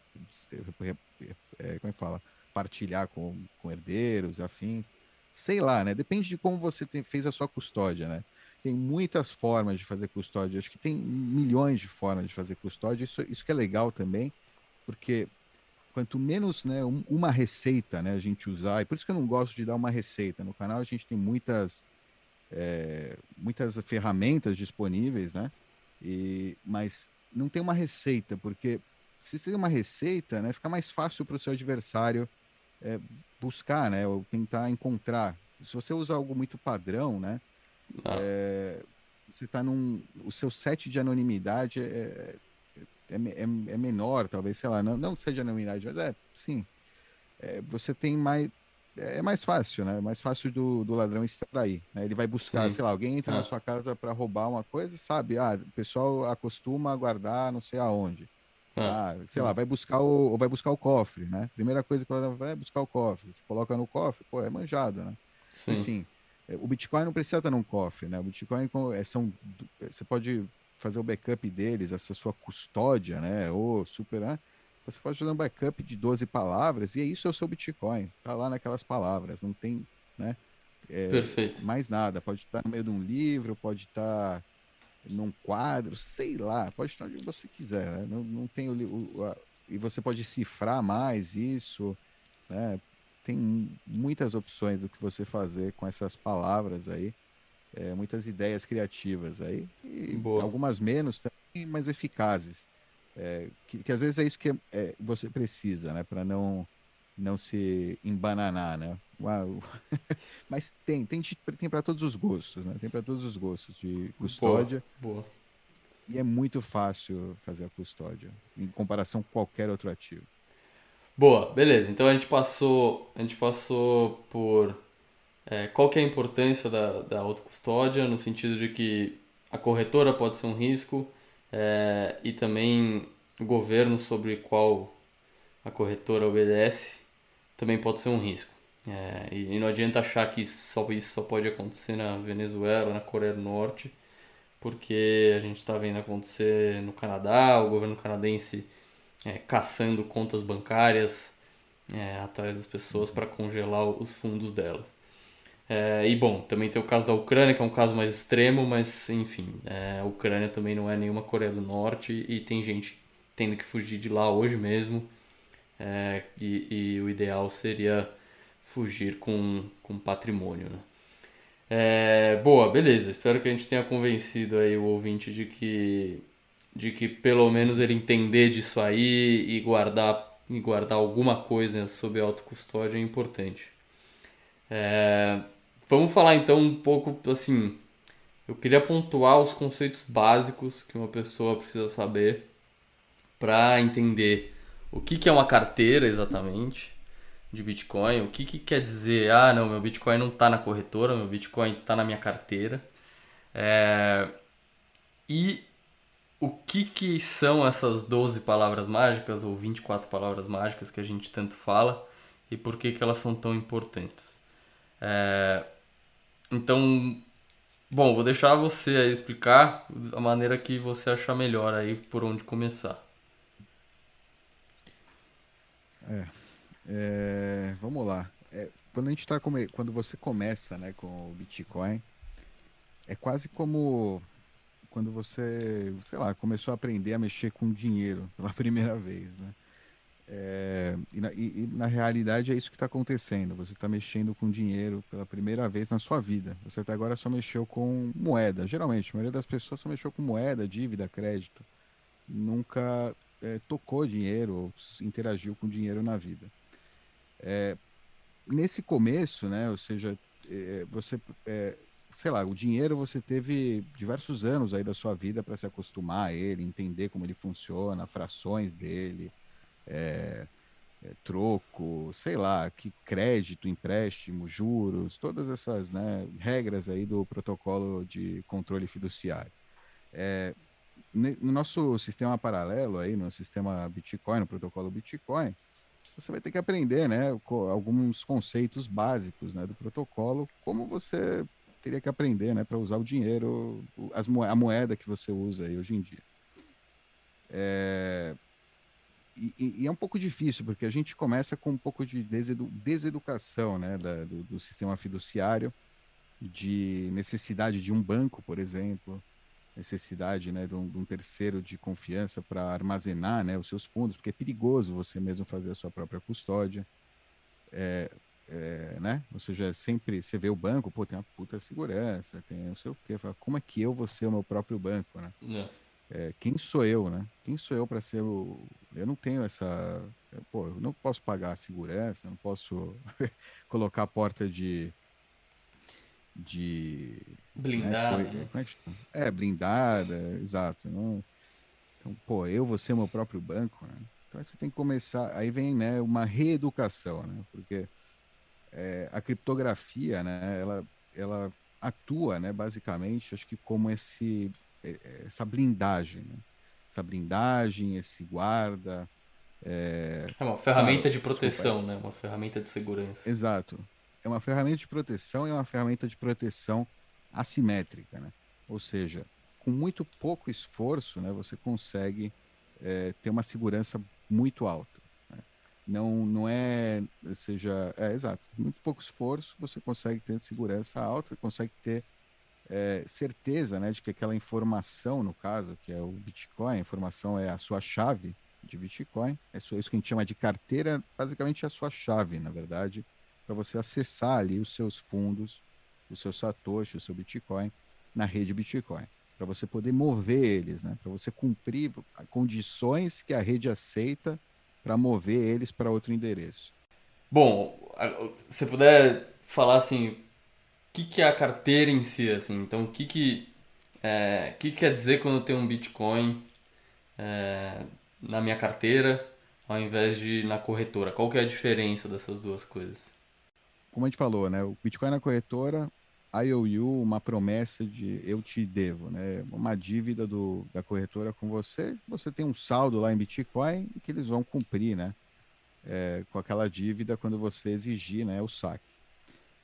é, como é que fala, partilhar com, com herdeiros, afins. Sei lá, né? Depende de como você tem, fez a sua custódia, né? Tem muitas formas de fazer custódia, acho que tem milhões de formas de fazer custódia, isso, isso que é legal também, porque quanto menos né, uma receita né, a gente usar, e por isso que eu não gosto de dar uma receita. No canal a gente tem muitas é, muitas ferramentas disponíveis, né? E, mas não tem uma receita, porque se tem uma receita, né, fica mais fácil para o seu adversário é, buscar, né, ou tentar encontrar. Se você usa algo muito padrão, né, ah. é, você está num, o seu set de anonimidade é, é, é, é, menor, talvez, sei lá, não, não de anonimidade, mas é, sim, é, você tem mais, é, é mais fácil, né? É mais fácil do, do ladrão extrair. Né? Ele vai buscar, Sim. sei lá, alguém entra ah. na sua casa para roubar uma coisa, sabe? Ah, o pessoal acostuma a guardar não sei aonde. Ah, sei lá, vai buscar o vai buscar o cofre, né? Primeira coisa que ela vai é buscar o cofre. Você coloca no cofre, pô, é manjado, né? Sim. Enfim, é, o Bitcoin não precisa estar num cofre, né? O Bitcoin são você pode fazer o backup deles, essa sua custódia, né? Ou super, né? Você pode fazer um backup de 12 palavras e isso é o seu Bitcoin. Tá lá naquelas palavras, não tem, né? É, Perfeito. Mais nada. Pode estar no meio de um livro, pode estar num quadro, sei lá, pode estar onde você quiser. Né? Não, não tem o, o a, e você pode cifrar mais isso, né? Tem muitas opções do que você fazer com essas palavras aí, é, muitas ideias criativas aí, e algumas menos também, mas eficazes. É, que, que, às vezes é isso que é, você precisa, né? Para não não se embananar, né? Uau. Mas tem, tem, tem para todos os gostos, né? Tem para todos os gostos de custódia. Boa, boa. E é muito fácil fazer a custódia em comparação com qualquer outro ativo. Boa, beleza. Então a gente passou, a gente passou por é, qual que é a importância da, da autocustódia no sentido de que a corretora pode ser um risco é, e também o governo sobre qual a corretora obedece também pode ser um risco. É, e, não adianta achar que só, isso só pode acontecer na Venezuela, na Coreia do Norte, porque a gente está vendo acontecer no Canadá, o governo canadense é, caçando contas bancárias é, atrás das pessoas para congelar os fundos delas. É, e bom, também tem o caso da Ucrânia, que é um caso mais extremo, mas enfim, é, a Ucrânia também não é nenhuma Coreia do Norte e tem gente tendo que fugir de lá hoje mesmo. É, e, e, o ideal seria fugir com, com patrimônio. Né? É, boa, beleza. Espero que a gente tenha convencido aí o ouvinte de que, de que pelo menos ele entender disso aí e guardar, e guardar alguma coisa sobre autocustódia é importante. É, vamos falar então um pouco assim. Eu queria pontuar os conceitos básicos que uma pessoa precisa saber para entender o que, que é uma carteira exatamente de Bitcoin, o que, que quer dizer, ah, não, meu Bitcoin não está na corretora, meu Bitcoin está na minha carteira. É... E o que, que são essas 12 palavras mágicas ou 24 palavras mágicas que a gente tanto fala e por que, que elas são tão importantes. É... Então, bom, vou deixar você aí explicar a maneira que você achar melhor aí por onde começar. É, é, vamos lá. É, quando a gente tá come... quando você começa, né, com o Bitcoin, é quase como quando você, sei lá, começou a aprender a mexer com dinheiro pela primeira vez, né? É, e, na, e, e, na, realidade é isso que está acontecendo. Você está mexendo com dinheiro pela primeira vez na sua vida. Você até agora só mexeu com moeda. Geralmente, a maioria das pessoas só mexeu com moeda, dívida, crédito. Nunca é, tocou dinheiro ou interagiu com dinheiro na vida. É, nesse começo, né, ou seja, é, você, é, sei lá, o dinheiro você teve diversos anos aí da sua vida para se acostumar a ele, entender como ele funciona, frações dele, é, é, troco, sei lá, que crédito, empréstimo, juros, todas essas né, regras aí do protocolo de controle fiduciário. É, no nosso sistema paralelo aí, no sistema Bitcoin, no protocolo Bitcoin, você vai ter que aprender, né, alguns conceitos básicos, né, do protocolo, como você teria que aprender, né, para usar o dinheiro, as a moeda que você usa aí hoje em dia. É, e, e, é um pouco difícil, porque a gente começa com um pouco de desedu, deseducação, né, da, do, do sistema fiduciário, de necessidade de um banco, por exemplo, necessidade né, de, um, de um terceiro de confiança para armazenar né, os seus fundos, porque é perigoso você mesmo fazer a sua própria custódia. É, é, né? Ou seja, sempre você vê o banco, pô, tem uma puta segurança, tem não sei o quê. Fala, como é que eu vou ser o meu próprio banco, né? É, é quem sou eu, né? Quem sou eu para ser o. Eu não tenho essa. Pô, eu não posso pagar a segurança, não posso colocar a porta de de blindada, né? Né? É, é, blindada, exato. Não, então, pô, eu vou ser meu próprio banco, né? Então você tem que começar, aí vem, né, uma reeducação, né? Porque é, a criptografia, né, ela, ela atua, né, basicamente, acho que como esse, é, é, essa blindagem, né? Essa blindagem, esse guarda. É, é uma ferramenta claro, de proteção, desculpa, né? Uma ferramenta de segurança. Exato é uma ferramenta de proteção e é uma ferramenta de proteção assimétrica, né? Ou seja, com muito pouco esforço, né, você consegue é, ter uma segurança muito alta. Não, não é, seja, é exato, muito pouco esforço você consegue ter segurança alta, consegue ter é, certeza, né, de que aquela informação, no caso, que é o Bitcoin, a informação é a sua chave de Bitcoin. É isso que a gente chama de carteira, basicamente é a sua chave, na verdade, para você acessar ali os seus fundos, o seu Satoshi, o seu Bitcoin na rede Bitcoin, para você poder mover eles, né? Para você cumprir condições que a rede aceita para mover eles para outro endereço. Bom, se puder falar assim, o que, que é a carteira em si, assim, então o que que, é, que, que quer dizer quando eu tenho um Bitcoin é, na minha carteira ao invés de na corretora? Qual que é a diferença dessas duas coisas? Como a gente falou, né? O Bitcoin na corretora, IOU, uma promessa de eu te devo, né? Uma dívida do, da corretora com você. Você tem um saldo lá em Bitcoin que eles vão cumprir, né? É, com aquela dívida quando você exigir, né? O saque.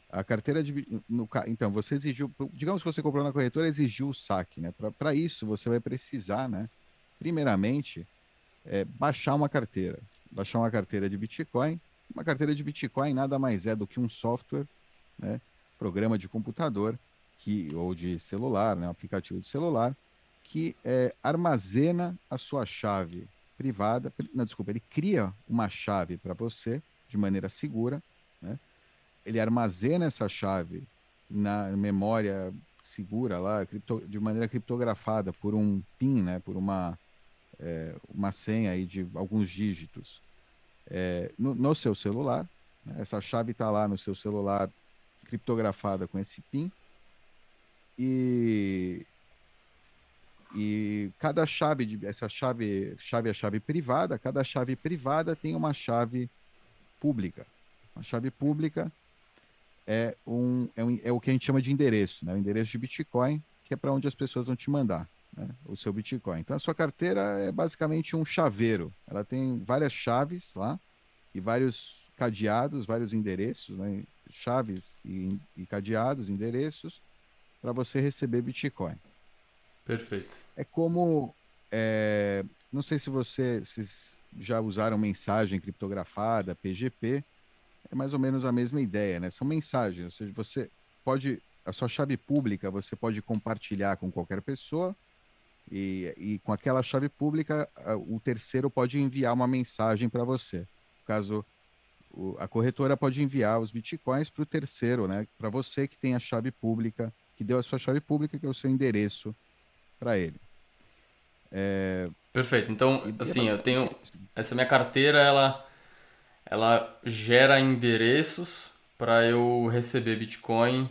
A carteira de. No, então, você exigiu. Digamos que você comprou na corretora, exigiu o saque, né? Para isso, você vai precisar, né? primeiramente, é baixar uma carteira. Baixar uma carteira de Bitcoin. Uma carteira de Bitcoin nada mais é do que um software, né, programa de computador que, ou de celular, né, um aplicativo de celular, que é, armazena a sua chave privada. Não, desculpa, ele cria uma chave para você de maneira segura. Né? Ele armazena essa chave na memória segura lá, cripto, de maneira criptografada por um PIN, né, por uma é, uma senha aí de alguns dígitos é, no, no, seu celular. Né? Essa chave está lá no seu celular criptografada com esse PIN. E, e cada chave, de, essa chave, chave é chave privada, cada chave privada tem uma chave pública. Uma chave pública é, um, é, um, é o que a gente chama de endereço, né? o endereço de Bitcoin, que é para onde as pessoas vão te mandar né, o seu Bitcoin. Então, a sua carteira é basicamente um chaveiro. Ela tem várias chaves lá e vários cadeados, vários endereços, né, chaves e, e cadeados, endereços, para você receber Bitcoin. Perfeito. É como. É, não sei se vocês já usaram mensagem criptografada, PGP. É mais ou menos a mesma ideia, né? São mensagens, ou seja, você pode. A sua chave pública você pode compartilhar com qualquer pessoa, e, e com aquela chave pública, o terceiro pode enviar uma mensagem para você. Caso a corretora pode enviar os bitcoins para o terceiro, né? Para você que tem a chave pública, que deu a sua chave pública, que é o seu endereço para ele. É... Perfeito. Então, assim, eu tenho essa minha carteira, ela ela gera endereços para eu receber Bitcoin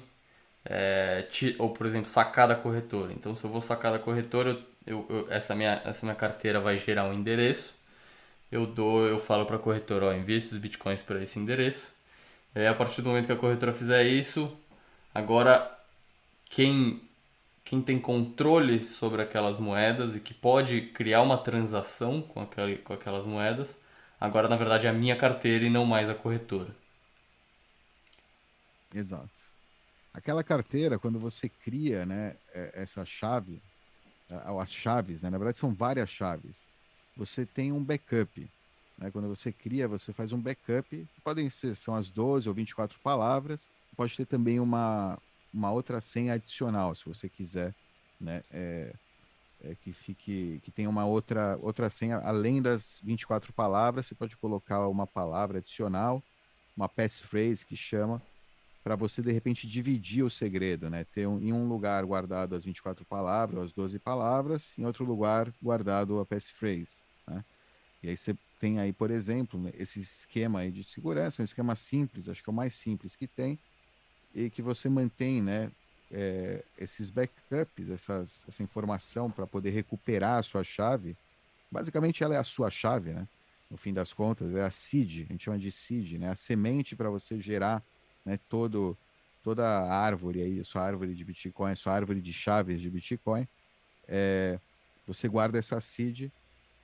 é, ou, por exemplo, sacar da corretora. Então, se eu vou sacar da corretora, eu, eu, essa, minha, essa minha carteira vai gerar um endereço. Eu dou, eu falo para a corretora, ó, envie esses bitcoins para esse endereço. E aí, a partir do momento que a corretora fizer isso, agora quem, quem tem controle sobre aquelas moedas e que pode criar uma transação com, aquele, com aquelas moedas, agora na verdade é a minha carteira e não mais a corretora. Exato. Aquela carteira, quando você cria né, é, essa chave, as chaves, né, na verdade são várias chaves, você tem um backup. Né? Quando você cria, você faz um backup, podem ser são as 12 ou 24 palavras, pode ter também uma, uma outra senha adicional, se você quiser, né? É, é, que fique que tenha uma outra outra senha além das 24 palavras, você pode colocar uma palavra adicional, uma passphrase que chama, para você de repente dividir o segredo, né? Ter um, em um lugar guardado as 24 palavras, as 12 palavras, em outro lugar guardado a passphrase, né? E aí você tem aí, por exemplo, né, esse esquema aí de segurança, um esquema simples, acho que é o mais simples que tem, e que você mantém, né, é, esses backups, essas, essa informação para poder recuperar a sua chave. Basicamente, ela é a sua chave, né? No fim das contas, é a seed, a gente chama de seed, né? A semente para você gerar né, todo, toda a árvore aí, sua árvore de Bitcoin, sua árvore de chaves de Bitcoin, é, você guarda essa seed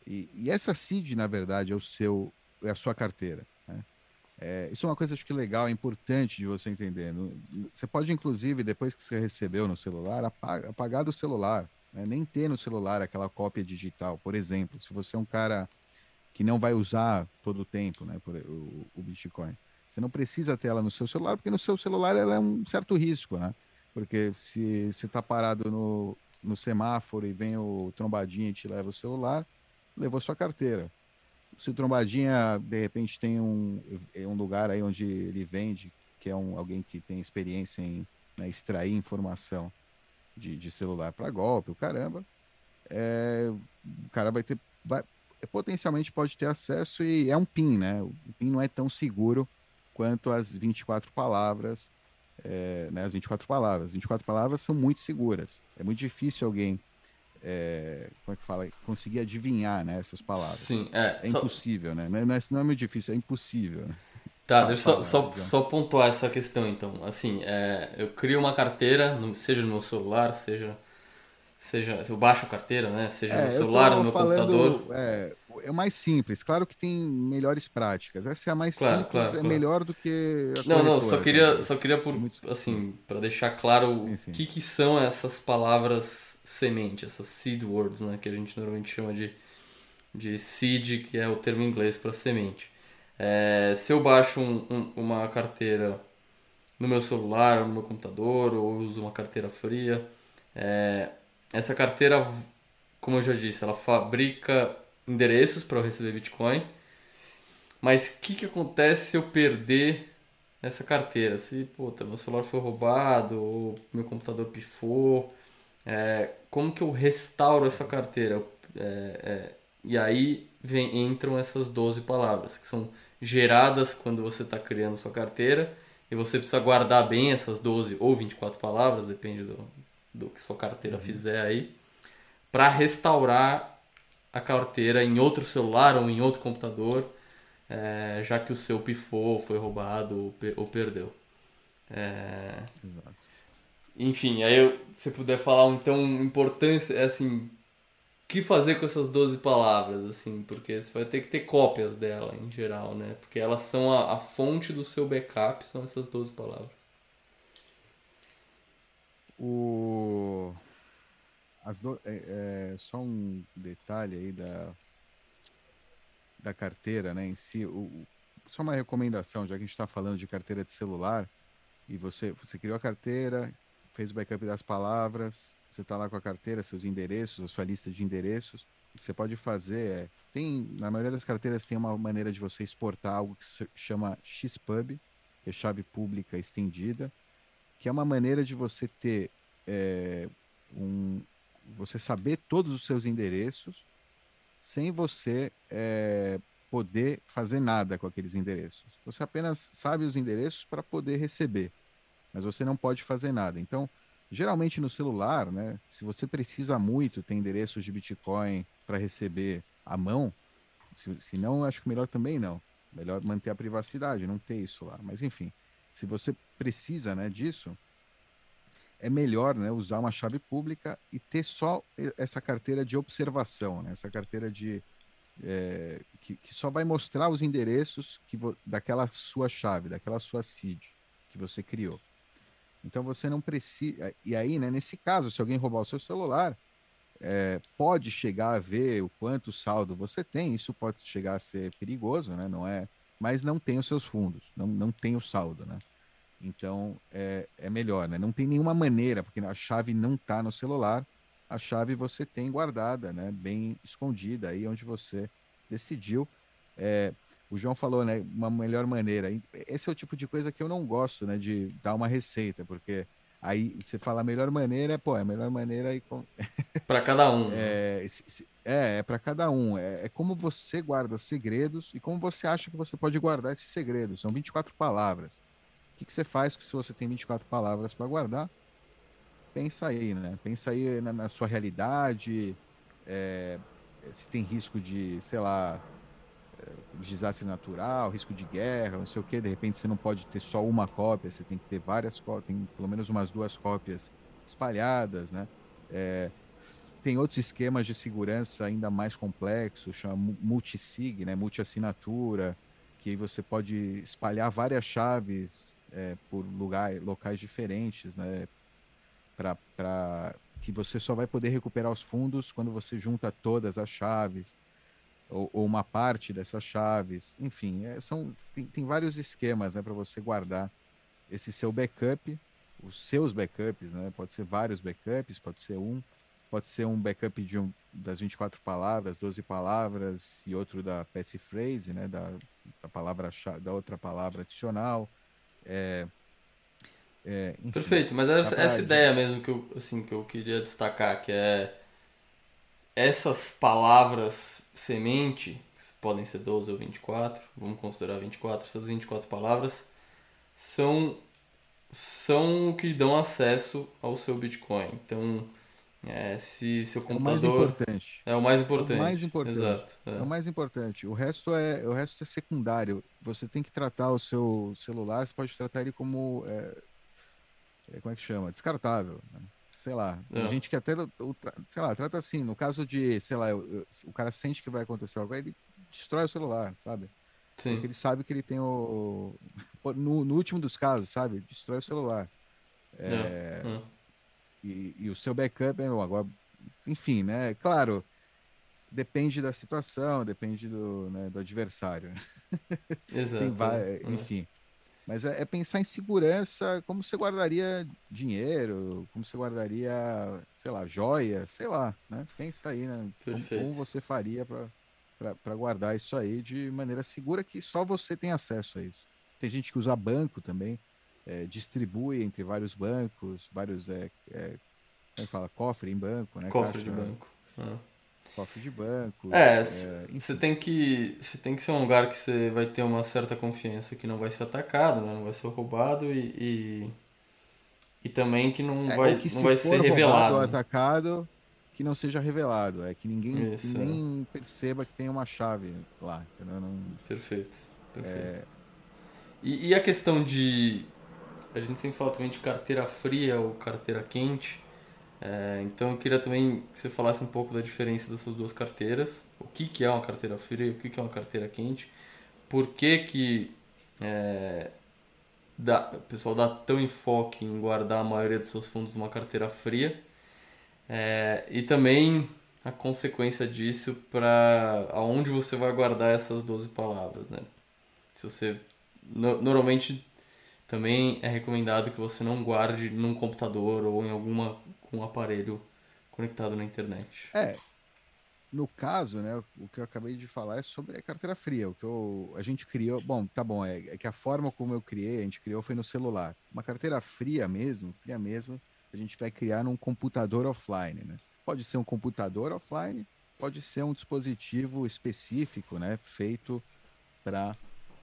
e, e, essa seed, na verdade, é o seu, é a sua carteira. Né? É, isso é uma coisa acho que legal, é importante de você entender. Você pode, inclusive, depois que você recebeu no celular, apagar, apagar do celular, né? nem ter no celular aquela cópia digital. Por exemplo, se você é um cara que não vai usar todo o tempo né, o, o Bitcoin. Você não precisa ter ela no seu celular, porque no seu celular ela é um certo risco, né? Porque se você está parado no, no semáforo e vem o trombadinho e te leva o celular, levou sua carteira. se o Trombadinha, de repente, tem um, um lugar aí onde ele vende, que é um, alguém que tem experiência em né, extrair informação de, de celular para golpe, o caramba, é, o cara vai ter. Vai, potencialmente pode ter acesso e é um PIN, né? O PIN não é tão seguro quanto as 24 palavras, é, né? As 24 palavras. As 24 palavras são muito seguras. É muito difícil alguém é, como é que fala, conseguir adivinhar né, essas palavras. Sim, é. É só... impossível, né? Não é, não é muito difícil, é impossível. Né? Tá, deixa eu só, só, só, pontuar essa questão então. Assim, é, eu crio uma carteira, seja no meu celular, seja. Seja, eu baixo a carteira, né? Seja é, no celular, no meu falando, computador. É, é mais simples. Claro que tem melhores práticas. Essa é a mais claro, simples, claro, é claro. melhor do que a Não, não, só queria, só queria por, assim, para deixar claro sim, sim. o que, que são essas palavras semente, essas seed words, né, que a gente normalmente chama de, de seed, que é o termo inglês para semente. É, se eu baixo um, um, uma carteira no meu celular, ou no meu computador, ou uso uma carteira fria, é, essa carteira, como eu já disse, ela fabrica endereços para eu receber Bitcoin. Mas o que, que acontece se eu perder essa carteira? Se puta, meu celular foi roubado, ou meu computador pifou, é, como que eu restauro essa carteira? É, é, e aí vem, entram essas 12 palavras, que são geradas quando você está criando sua carteira, e você precisa guardar bem essas 12 ou 24 palavras, depende do, do que sua carteira uhum. fizer aí, para restaurar a carteira em outro celular ou em outro computador, é, já que o seu pifou, foi roubado ou, perdeu. É... Exato. Enfim, aí eu, se puder falar então importância, é assim, o que fazer com essas 12 palavras, assim, porque você vai ter que ter cópias dela em geral, né? Porque elas são a, a fonte do seu backup, são essas 12 palavras. O as do... é, é, só um detalhe aí da, da carteira, né, em si. O, só uma recomendação, já que a gente está falando de carteira de celular, e você, você criou a carteira, fez o backup das palavras, você está lá com a carteira, seus endereços, a sua lista de endereços. O que você pode fazer é. Tem, na maioria das carteiras tem uma maneira de você exportar algo que se chama XPub, que é chave pública estendida, que é uma maneira de você ter é, um, você saber todos os seus endereços sem você é, poder fazer nada com aqueles endereços. Você apenas sabe os endereços para poder receber, mas você não pode fazer nada. Então, geralmente no celular, né, se você precisa muito ter endereços de Bitcoin para receber à mão, se, se não, acho que melhor também não. Melhor manter a privacidade, não ter isso lá. Mas enfim, se você precisa né, disso, é melhor né, usar uma chave pública e ter só essa carteira de observação, né, essa carteira de é, que, que, só vai mostrar os endereços que daquela sua chave, daquela sua seed que você criou. Então você não precisa. E aí, né, nesse caso, se alguém roubar o seu celular, é, pode chegar a ver o quanto saldo você tem. Isso pode chegar a ser perigoso, né? Não é, mas não tem os seus fundos, não, não tem o saldo, né? Então é, é melhor, né? Não tem nenhuma maneira, porque a chave não está no celular, a chave você tem guardada, né? Bem escondida aí onde você decidiu. É, o João falou, né? Uma melhor maneira. Esse é o tipo de coisa que eu não gosto, né? De dar uma receita, porque aí você fala a melhor maneira, pô, é a melhor maneira aí. Com... para cada um. Né? É, é, é para cada um. É, é, como você guarda segredos e como você acha que você pode guardar esses segredos. São 24 palavras que, que você faz se você tem 24 palavras para guardar? Pensa aí, né? Pensa aí na, na sua realidade, é, se tem risco de, sei lá, é, desastre natural, risco de guerra, não sei o que, de repente você não pode ter só uma cópia, você tem que ter várias cópias, tem pelo menos umas duas cópias espalhadas, né? É, tem outros esquemas de segurança ainda mais complexos, chama multisig, né? Multi-assinatura, que aí você pode espalhar várias chaves é, por lugar, locais diferentes, né? Para que você só vai poder recuperar os fundos quando você junta todas as chaves ou, ou uma parte dessas chaves. Enfim, é, são, tem, tem vários esquemas né, para você guardar esse seu backup, os seus backups, né? Pode ser vários backups, pode ser um. Pode ser um backup de um, das 24 palavras, 12 palavras, e outro da passphrase, né, da, da palavra da outra palavra adicional. É, é, enfim, Perfeito, mas essa, essa ideia mesmo que eu, assim, que eu queria destacar, que é essas palavras semente, que podem ser 12 ou 24, vamos considerar 24, essas 24 palavras são, são o que dão acesso ao seu Bitcoin. Então, é, se seu computador. É o mais importante. É o mais importante. É o mais importante. Exato. É. é. o mais importante. O resto é, o resto é secundário. Você tem que tratar o seu celular, você pode tratar ele como. É, é como é que chama? Descartável. Né? Sei lá. Tem é. gente que até, sei lá, trata assim. No caso de, sei lá, o cara sente que vai acontecer algo, ele destrói o celular, sabe? Sim. Porque ele sabe que ele tem o. No, no último dos casos, sabe? Destrói o celular. É, é. E, e, o seu backup, é, agora, enfim, né? Claro, depende da situação, depende do, né, do adversário. Exato. Vai, é. enfim. Mas é, é, pensar em segurança, como você guardaria dinheiro, como você guardaria, sei lá, joia, sei lá, né? Pensa aí, né? Como, como, você faria para guardar isso aí de maneira segura que só você tem acesso a isso. Tem gente que usa banco também, é, distribui entre vários bancos, vários, é, é, como é fala, cofre em banco, né? Cofre Caixa, de banco. Ah. Cofre de banco. É, é você tem que você tem que ser um lugar que você vai ter uma certa confiança que não vai ser atacado, né? não vai ser roubado e, e, e também que não é, vai, que não vai ser revelado. Ou né? atacado, que não seja revelado, é que ninguém, Isso, ninguém é. perceba que tem uma chave lá. Não... Perfeito, perfeito. É... E, e a questão de a gente sempre fala também de carteira fria ou carteira quente. É, então eu queria também que você falasse um pouco da diferença dessas duas carteiras. O que, que é uma carteira fria o que, que é uma carteira quente. Por que, que é, dá, o pessoal dá tão enfoque em guardar a maioria dos seus fundos numa carteira fria. É, e também a consequência disso para aonde você vai guardar essas 12 palavras, né? Se você no, normalmente também é recomendado que você não guarde num computador ou em alguma um aparelho conectado na internet. É. No caso, né, o que eu acabei de falar é sobre a carteira fria. O que eu, a gente criou, bom, tá bom, é, é que a forma como eu criei, a gente criou foi no celular. Uma carteira fria mesmo, fria mesmo, a gente vai criar num computador offline, né? Pode ser um computador offline, pode ser um dispositivo específico, né, feito para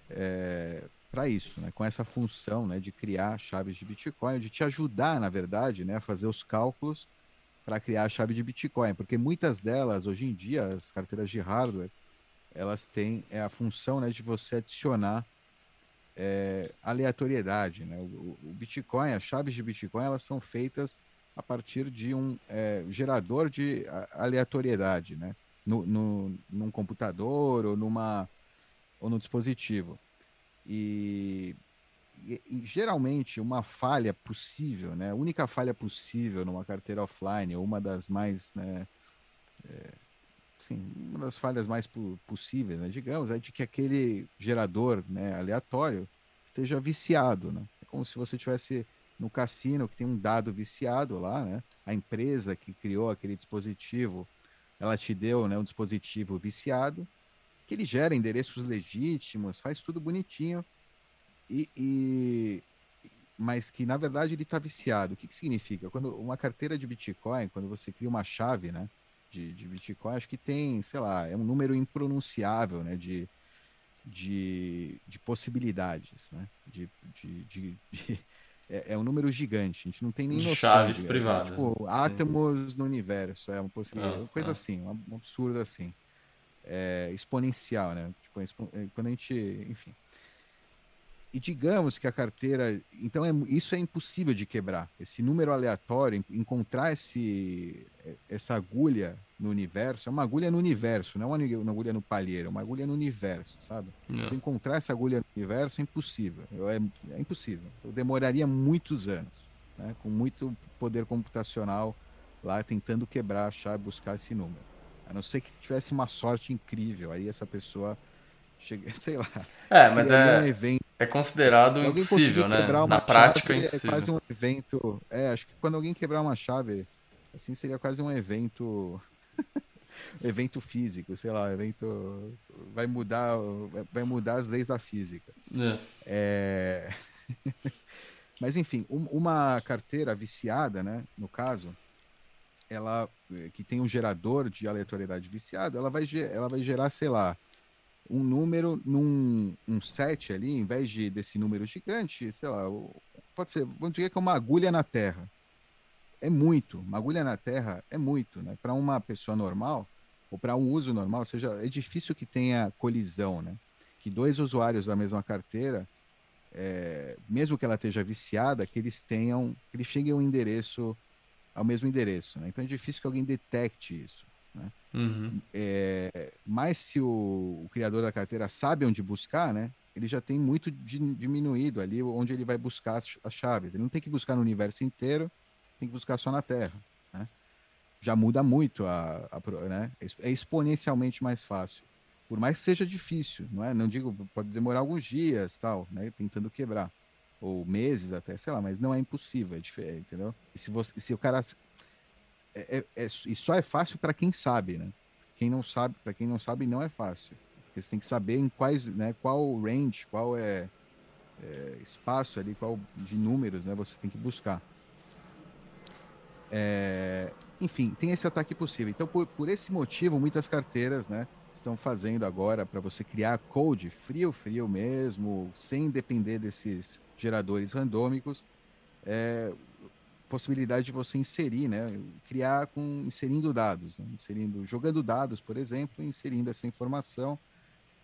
é, para isso, né? com essa função né? de criar chaves de Bitcoin, de te ajudar, na verdade, né? a fazer os cálculos para criar a chave de Bitcoin, porque muitas delas, hoje em dia, as carteiras de hardware, elas têm é, a função né, de você adicionar é, aleatoriedade. Né? O, o, Bitcoin, as chaves de Bitcoin, elas são feitas a partir de um é, gerador de aleatoriedade, né? No, no, num computador ou numa ou no dispositivo. E, e, e, geralmente uma falha possível, né? A única falha possível numa carteira offline, ou uma das mais, né? É, sim, uma das falhas mais possíveis, né? digamos, é de que aquele gerador né, aleatório esteja viciado, né? É como se você tivesse no cassino que tem um dado viciado lá, né? A empresa que criou aquele dispositivo, ela te deu, né, um dispositivo viciado que ele gera endereços legítimos, faz tudo bonitinho, e, e mas que na verdade ele está viciado. O que, que significa? Quando uma carteira de Bitcoin, quando você cria uma chave, né, de, de Bitcoin, acho que tem, sei lá, é um número impronunciável, né, de, de, de possibilidades, né, de, de, de, de é, é, um número gigante, a gente não tem nem noção. Chaves de, privadas. É, tipo, átomos no universo, é uma possibilidade, ah, coisa ah. assim, um absurdo assim é, exponencial, né? Tipo, é, quando a gente, enfim. E digamos que a carteira, então é, isso é impossível de quebrar. Esse número aleatório, encontrar esse, é, essa agulha no universo, é uma agulha no universo, não é uma agulha no palheiro, é uma agulha no universo, sabe? Então, encontrar essa agulha no universo é impossível, é, é impossível. Eu demoraria muitos anos, né? com muito poder computacional lá tentando quebrar a chave, buscar esse número. A não ser que tivesse uma sorte incrível. Aí essa pessoa chega, sei lá. É, mas é, um evento. é considerado impossível, né? Na prática é impossível. Faz um evento. É, acho que quando alguém quebrar uma chave Assim seria quase um evento evento físico, sei lá, evento vai mudar vai mudar as leis da física. É. é... Mas enfim, um, uma carteira viciada, né, no caso, ela que tem um gerador de aleatoriedade viciada, ela vai ela vai gerar, sei lá, um número num um set ali, em vez de desse número gigante, sei lá, pode ser, vamos dizer que é uma agulha na Terra. É muito, uma agulha na Terra é muito, né? Para uma pessoa normal, ou para um uso normal, ou seja, é difícil que tenha colisão, né? Que dois usuários da mesma carteira, é, mesmo que ela esteja viciada, que eles tenham, que eles cheguem ao endereço, ao mesmo endereço, né? Então é difícil que alguém detecte isso. Né? Uhum. É, mas se o, o, criador da carteira sabe onde buscar, né? Ele já tem muito diminuído ali onde ele vai buscar as, as chaves. Ele não tem que buscar no universo inteiro, tem que buscar só na Terra. Né? Já muda muito, a, a, né? é exponencialmente mais fácil. Por mais que seja difícil, não é? Não digo, pode demorar alguns dias, tal, né? Tentando quebrar. Ou meses até, sei lá, mas não é impossível, é diferente, entendeu? E se, você, se o cara é, é, é, e só é fácil para quem sabe, né? Quem não sabe, para quem não sabe, não é fácil. Porque você tem que saber em quais, né, qual range, qual é, é espaço ali, qual de números, né, você tem que buscar. É, enfim, tem esse ataque possível. Então, por, por esse motivo, muitas carteiras, né, estão fazendo agora para você criar code frio, frio mesmo, sem depender desses geradores randômicos. É, possibilidade de você inserir, né, criar com inserindo dados, né, inserindo, jogando dados, por exemplo, inserindo essa informação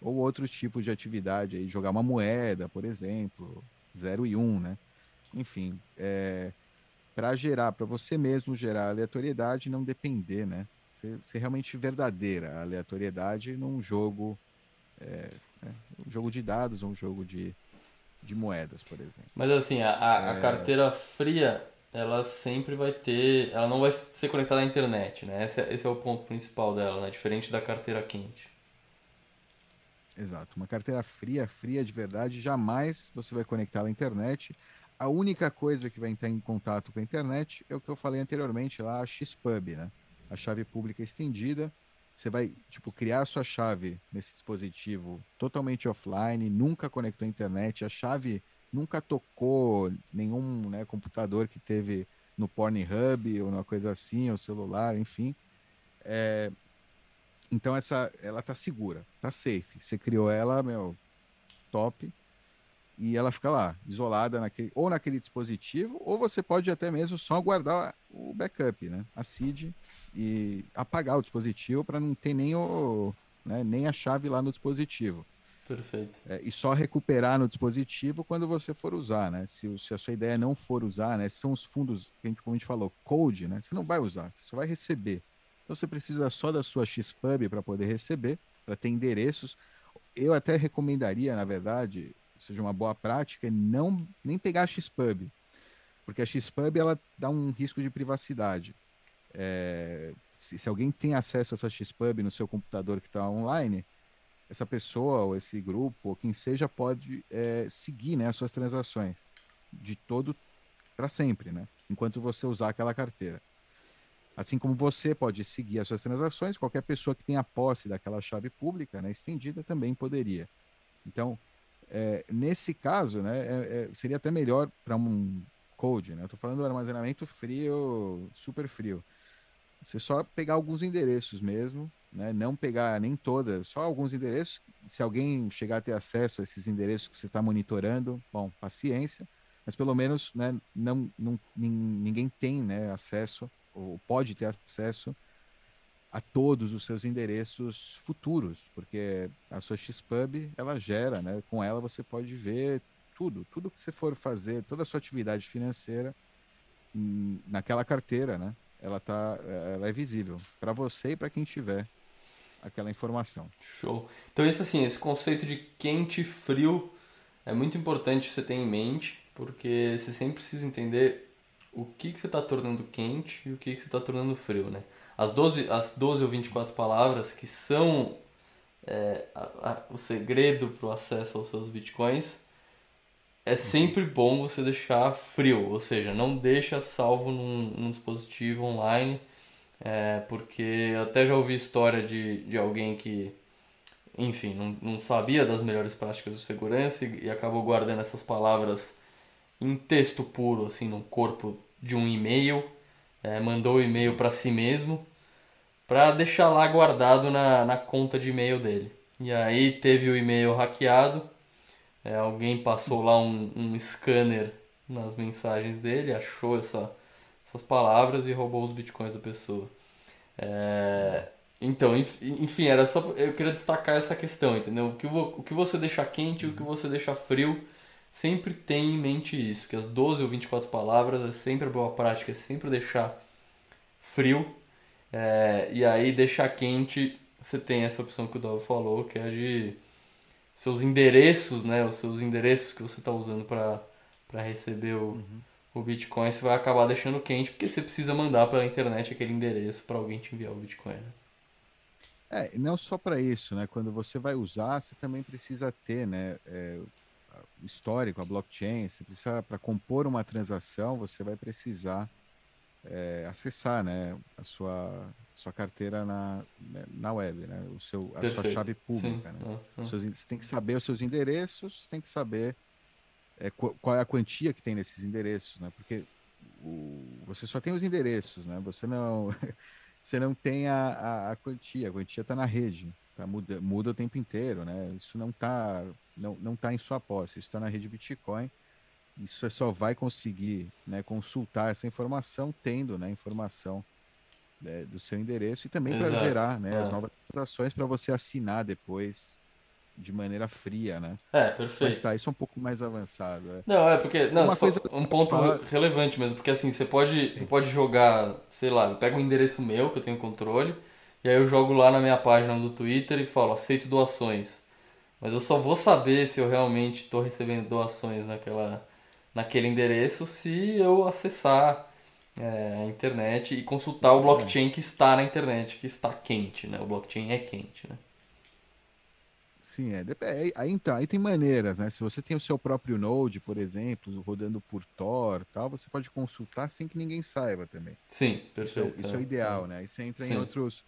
ou outro tipo de atividade, aí jogar uma moeda, por exemplo, 0 e 1, um, né? Enfim, é, para gerar, para você mesmo gerar aleatoriedade não depender, né? Ser, ser, realmente verdadeira a aleatoriedade num jogo, é, é, um jogo de dados um jogo de, de moedas, por exemplo. Mas assim, a, a, a é. carteira fria ela sempre vai ter. Ela não vai ser conectada à internet, né? Esse é, esse é o ponto principal dela, né? Diferente da carteira quente. Exato. Uma carteira fria, fria de verdade, jamais você vai conectar à internet. A única coisa que vai entrar em contato com a internet é o que eu falei anteriormente lá, a XPub, né? A chave pública estendida. Você vai, tipo, criar a sua chave nesse dispositivo totalmente offline, nunca conectou à internet. A chave nunca tocou nenhum né, computador que teve no Pornhub ou uma coisa assim, ou celular, enfim. É, então essa, ela tá segura, tá safe. Você criou ela, meu, top, e ela fica lá, isolada naquele, ou naquele dispositivo, ou você pode até mesmo só guardar o backup, né, a seed e apagar o dispositivo para não ter nem o, né, nem a chave lá no dispositivo. Perfeito. É, e só recuperar no dispositivo quando você for usar, né? Se, se, a sua ideia não for usar, né? São os fundos, como a gente falou, code, né? Você não vai usar, você só vai receber. Então você precisa só da sua XPub para poder receber, para ter endereços. Eu até recomendaria, na verdade, seja uma boa prática, não nem pegar a XPub, porque a XPub ela dá um risco de privacidade. É, se, se, alguém tem acesso a essa XPub no seu computador que está online, essa pessoa ou esse grupo ou quem seja pode é, seguir né, as suas transações de todo para sempre, né? Enquanto você usar aquela carteira. Assim como você pode seguir as suas transações, qualquer pessoa que tenha posse daquela chave pública, né, estendida, também poderia. Então, é, nesse caso, né, é, é seria até melhor para um code, né? Eu estou falando do armazenamento frio, super frio. Você só pegar alguns endereços mesmo, né? Não pegar nem todas, só alguns endereços. Se alguém chegar a ter acesso a esses endereços que você está monitorando, bom, paciência. Mas pelo menos, né, não, não, ninguém tem né, acesso, ou pode ter acesso a todos os seus endereços futuros, porque a sua XPub, ela gera, né? Com ela você pode ver tudo, tudo que você for fazer, toda a sua atividade financeira hum, naquela carteira, né? Ela tá, ela é visível para você e para quem tiver aquela informação. Show. Então esse assim, esse conceito de quente e frio é muito importante você ter em mente, porque você sempre precisa entender o que, que você está tornando quente e o que, que você está tornando frio, né? As 12, as 12 ou 24 palavras que são é, a, a, o segredo para o acesso aos seus bitcoins é sempre bom você deixar frio, ou seja, não deixa salvo num, num dispositivo online, é, porque eu até já ouvi história de, de alguém que, enfim, não, não sabia das melhores práticas de segurança e, e acabou guardando essas palavras em texto puro, assim, no corpo de um e-mail, é, mandou o e-mail para si mesmo, para deixar lá guardado na, na conta de e-mail dele. E aí teve o e-mail hackeado, é, alguém passou lá um, um scanner nas mensagens dele, achou essa, essas palavras e roubou os bitcoins da pessoa. É, então, enfim, era só eu queria destacar essa questão, entendeu? O que, o que você deixa quente o que você deixa frio, sempre tem em mente isso, que as 12 ou 24 palavras é sempre a boa prática, é sempre deixar frio, é, e aí deixar quente, você tem essa opção que o Dove falou, que é de seus endereços, né, os seus endereços que você está usando para receber o, uhum. o Bitcoin, você vai acabar deixando quente porque você precisa mandar pela internet aquele endereço para alguém te enviar o Bitcoin. Né? É, não só para isso, né? Quando você vai usar, você também precisa ter, né? É, histórico, a blockchain. Você precisa para compor uma transação, você vai precisar é, acessar, né? A sua sua carteira na, né, na web, né? O seu, a Perfeito. sua chave pública. Né? Uhum. Seus, você tem que saber os seus endereços, você tem que saber é, qual é a quantia que tem nesses endereços, né? Porque o, você só tem os endereços, né? Você não, você não tem a, a, a quantia, a quantia está na rede, tá? muda, muda o tempo inteiro, né? Isso não está não, não tá em sua posse, isso está na rede Bitcoin. Isso você só vai conseguir né, consultar essa informação tendo né, informação né, do seu endereço e também para gerar né, é. as novas transações para você assinar depois de maneira fria, né? É, perfeito. Mas tá, isso é um pouco mais avançado. É. Não, é porque. Não, Uma coisa um ponto falar... relevante mesmo, porque assim, você pode, você pode jogar, sei lá, eu pego um endereço meu, que eu tenho controle, e aí eu jogo lá na minha página do Twitter e falo, aceito doações. Mas eu só vou saber se eu realmente estou recebendo doações naquela, naquele endereço se eu acessar é, a internet e consultar o blockchain que está na internet, que está quente, né? O blockchain é quente, né? Sim, é. é aí, então, aí tem maneiras, né? Se você tem o seu próprio Node, por exemplo, rodando por Tor tal, você pode consultar sem que ninguém saiba também. Sim, perfeito. Isso é, isso é o ideal, né? Aí você entra Sim. em outros.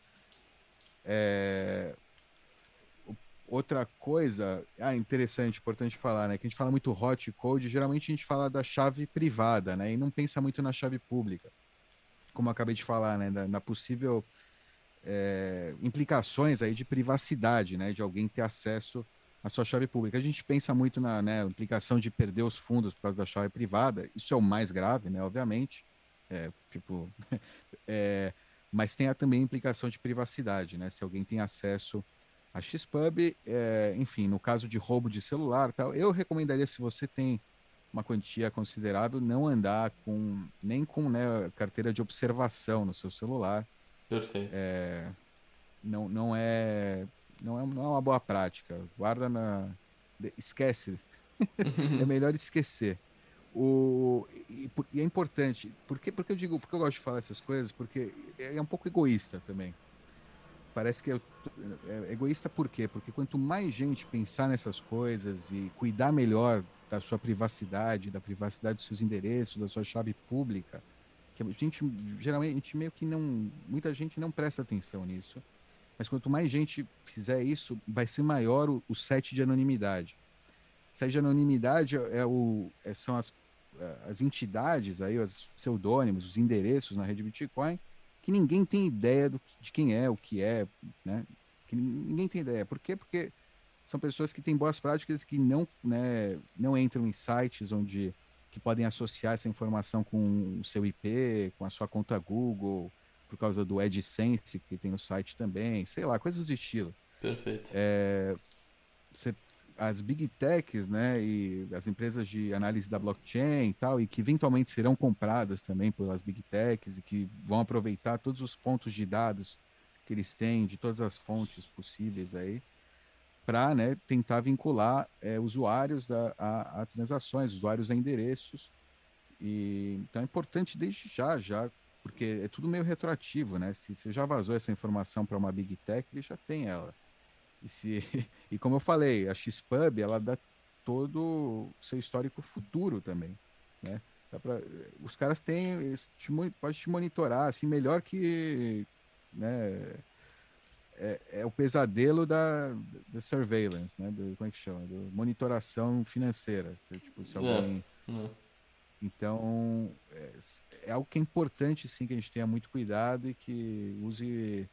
É, Outra coisa, ah, interessante, importante falar, né? Que a gente fala muito hot code, geralmente a gente fala da chave privada, né? E não pensa muito na chave pública. Como eu acabei de falar, né? Na, na possível é, implicações aí de privacidade, né? De alguém ter acesso à sua chave pública. A gente pensa muito na né, implicação de perder os fundos por causa da chave privada. Isso é o mais grave, né? Obviamente. É, tipo, é, mas tem também a implicação de privacidade, né? Se alguém tem acesso a Xpub, é, enfim, no caso de roubo de celular, tal, eu recomendaria se você tem uma quantia considerável, não andar com nem com né, carteira de observação no seu celular. Perfeito. É, não, não é não é, não é uma boa prática. Guarda na esquece. é melhor esquecer. O, e, e, é importante. Por que, porque eu digo, porque eu gosto de falar essas coisas? Porque é, é um pouco egoísta também parece que é, é egoísta por quê? Porque quanto mais gente pensar nessas coisas e cuidar melhor da sua privacidade, da privacidade dos seus endereços, da sua chave pública, que a gente geralmente a gente meio que não, muita gente não presta atenção nisso. Mas quanto mais gente fizer isso, vai ser maior o, o set de anonimidade. O set de anonimidade é o, é, são as, as entidades aí, os pseudônimos, os endereços na rede Bitcoin que ninguém tem ideia do, de quem é, o que é, né? Que ninguém tem ideia. Por quê? Porque são pessoas que têm boas práticas que não, né, não entram em sites onde que podem associar essa informação com o seu IP, com a sua conta Google, por causa do AdSense que tem no site também, sei lá, coisas do estilo. Perfeito. É, você as big techs, né, e as empresas de análise da blockchain e tal, e que eventualmente serão compradas também pelas big techs e que vão aproveitar todos os pontos de dados que eles têm de todas as fontes possíveis aí, para né, tentar vincular é, usuários da, a, a, transações, usuários a endereços. E, então é importante desde já, já, porque é tudo meio retroativo, né? Se você já vazou essa informação para uma big tech, ele já tem ela. E, se, e como eu falei, a Xpub, ela dá todo o seu histórico futuro também, né? Pra, os caras têm, te, pode te monitorar, assim, melhor que, né, é, é, o pesadelo da, da surveillance, né? Do, como é que chama? Do monitoração financeira. Se, tipo, se é, alguém... É. Então, é, é, algo que é importante, sim, que a gente tenha muito cuidado e que use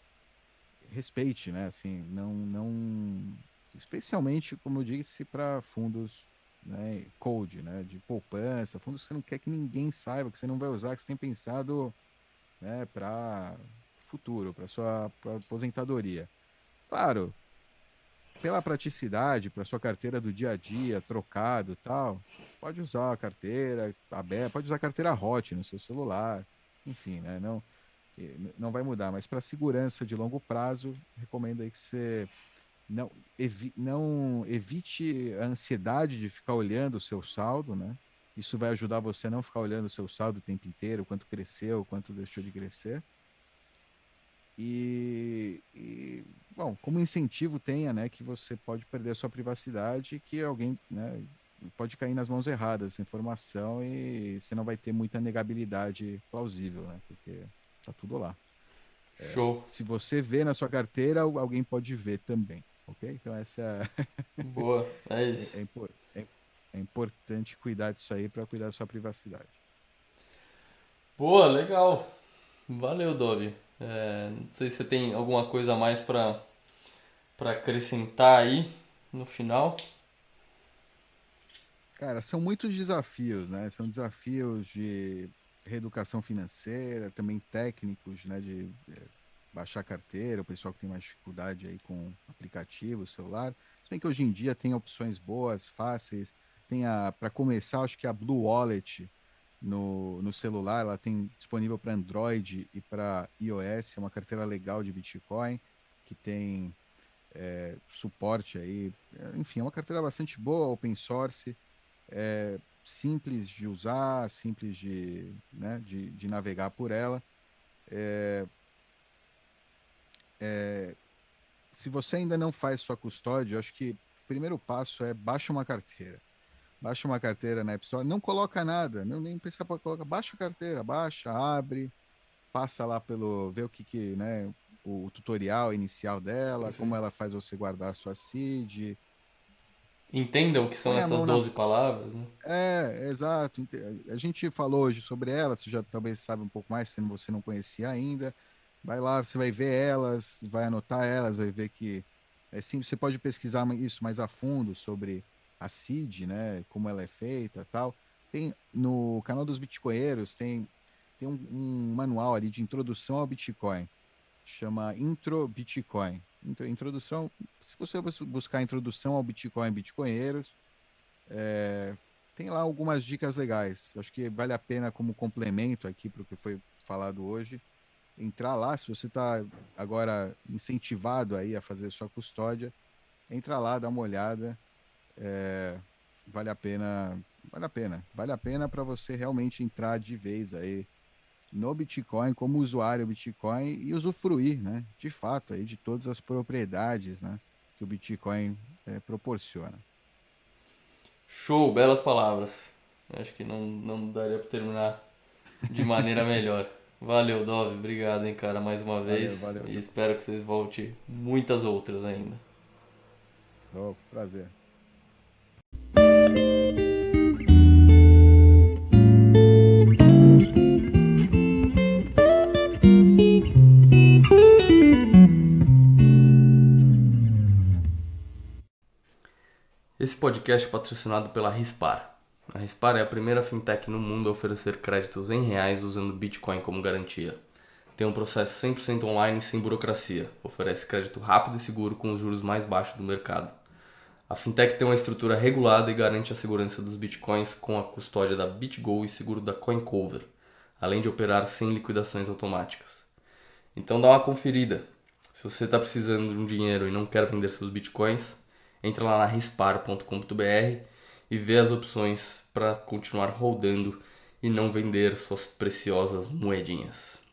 respeite, né? Assim, não, não, especialmente, como eu disse, para fundos né, cold, né, de poupança, fundos que você não quer que ninguém saiba, que você não vai usar, que você tem pensado né, para futuro, para sua pra aposentadoria. Claro, pela praticidade, para sua carteira do dia a dia, trocado tal, pode usar a carteira aberta, pode usar a carteira hot no seu celular, enfim, né? Não, não vai mudar, mas para segurança de longo prazo, recomendo aí que você não, evi, não evite a ansiedade de ficar olhando o seu saldo, né? Isso vai ajudar você a não ficar olhando o seu saldo o tempo inteiro, quanto cresceu, quanto deixou de crescer. E, e, bom, como incentivo tenha, né, que você pode perder a sua privacidade, que alguém, né, pode cair nas mãos erradas essa informação e você não vai ter muita negabilidade plausível, né, porque tá tudo lá. É, Show. Se você vê na sua carteira, alguém pode ver também, ok? Então essa é... Boa, é isso. É, é, é, é importante cuidar disso aí para cuidar da sua privacidade. Boa, legal. Valeu, Dove. É, não sei se você tem alguma coisa a mais para acrescentar aí no final. Cara, são muitos desafios, né? São desafios de reeducação financeira, também técnicos, né? De é, baixar carteira, o pessoal que tem mais dificuldade aí com aplicativo, celular. Se bem que hoje em dia tem opções boas, fáceis. Tem a, para começar, acho que a Blue Wallet, no, no celular, ela tem disponível para Android e para iOS, é uma carteira legal de Bitcoin, que tem é, suporte aí, é, enfim, é uma carteira bastante boa, open source, é, simples de usar, simples de, né, de, de navegar por ela. É, é, se você ainda não faz sua custódia, eu acho que o primeiro passo é baixa uma carteira baixa uma carteira na App Store, não coloca nada, não nem para colocar, baixa a carteira, baixa, abre, passa lá pelo, vê o que que, né, o, o tutorial inicial dela, Perfeito. como ela faz você guardar a sua seed. Entenda o que são essas 12 na... palavras, né? É, exato. A gente falou hoje sobre elas, você já talvez sabe um pouco mais, se você não conhecia ainda. Vai lá, você vai ver elas, vai anotar elas, vai ver que é simples. Você pode pesquisar isso mais a fundo sobre a CID, né, como ela é feita tal. Tem no canal dos Bitcoinheiros tem tem um, um manual ali de introdução ao Bitcoin, chama Intro Bitcoin. Introdução, se você buscar introdução ao Bitcoin Bitcoinheiros, é, tem lá algumas dicas legais. Acho que vale a pena como complemento aqui para o que foi falado hoje, entrar lá. Se você está agora incentivado aí a fazer sua custódia, entra lá, dá uma olhada é, vale a pena, vale a pena, vale a pena para você realmente entrar de vez aí no Bitcoin como usuário Bitcoin e usufruir, né, de fato aí de todas as propriedades, né, que o Bitcoin é, proporciona. Show, belas palavras. Acho que não, não daria para terminar de maneira melhor. Valeu, Dove. Obrigado, hein, cara, mais uma vez. Valeu, valeu. E espero que vocês voltem muitas outras ainda. Oh, prazer. Esse podcast é patrocinado pela Rispar. A Rispar é a primeira fintech no mundo a oferecer créditos em reais usando Bitcoin como garantia. Tem um processo 100% online sem burocracia. Oferece crédito rápido e seguro com os juros mais baixos do mercado. A fintech tem uma estrutura regulada e garante a segurança dos bitcoins com a custódia da BitGo e seguro da CoinCover, além de operar sem liquidações automáticas. Então dá uma conferida. Se você está precisando de um dinheiro e não quer vender seus bitcoins, entre lá na rispar.com.br e vê as opções para continuar rodando e não vender suas preciosas moedinhas.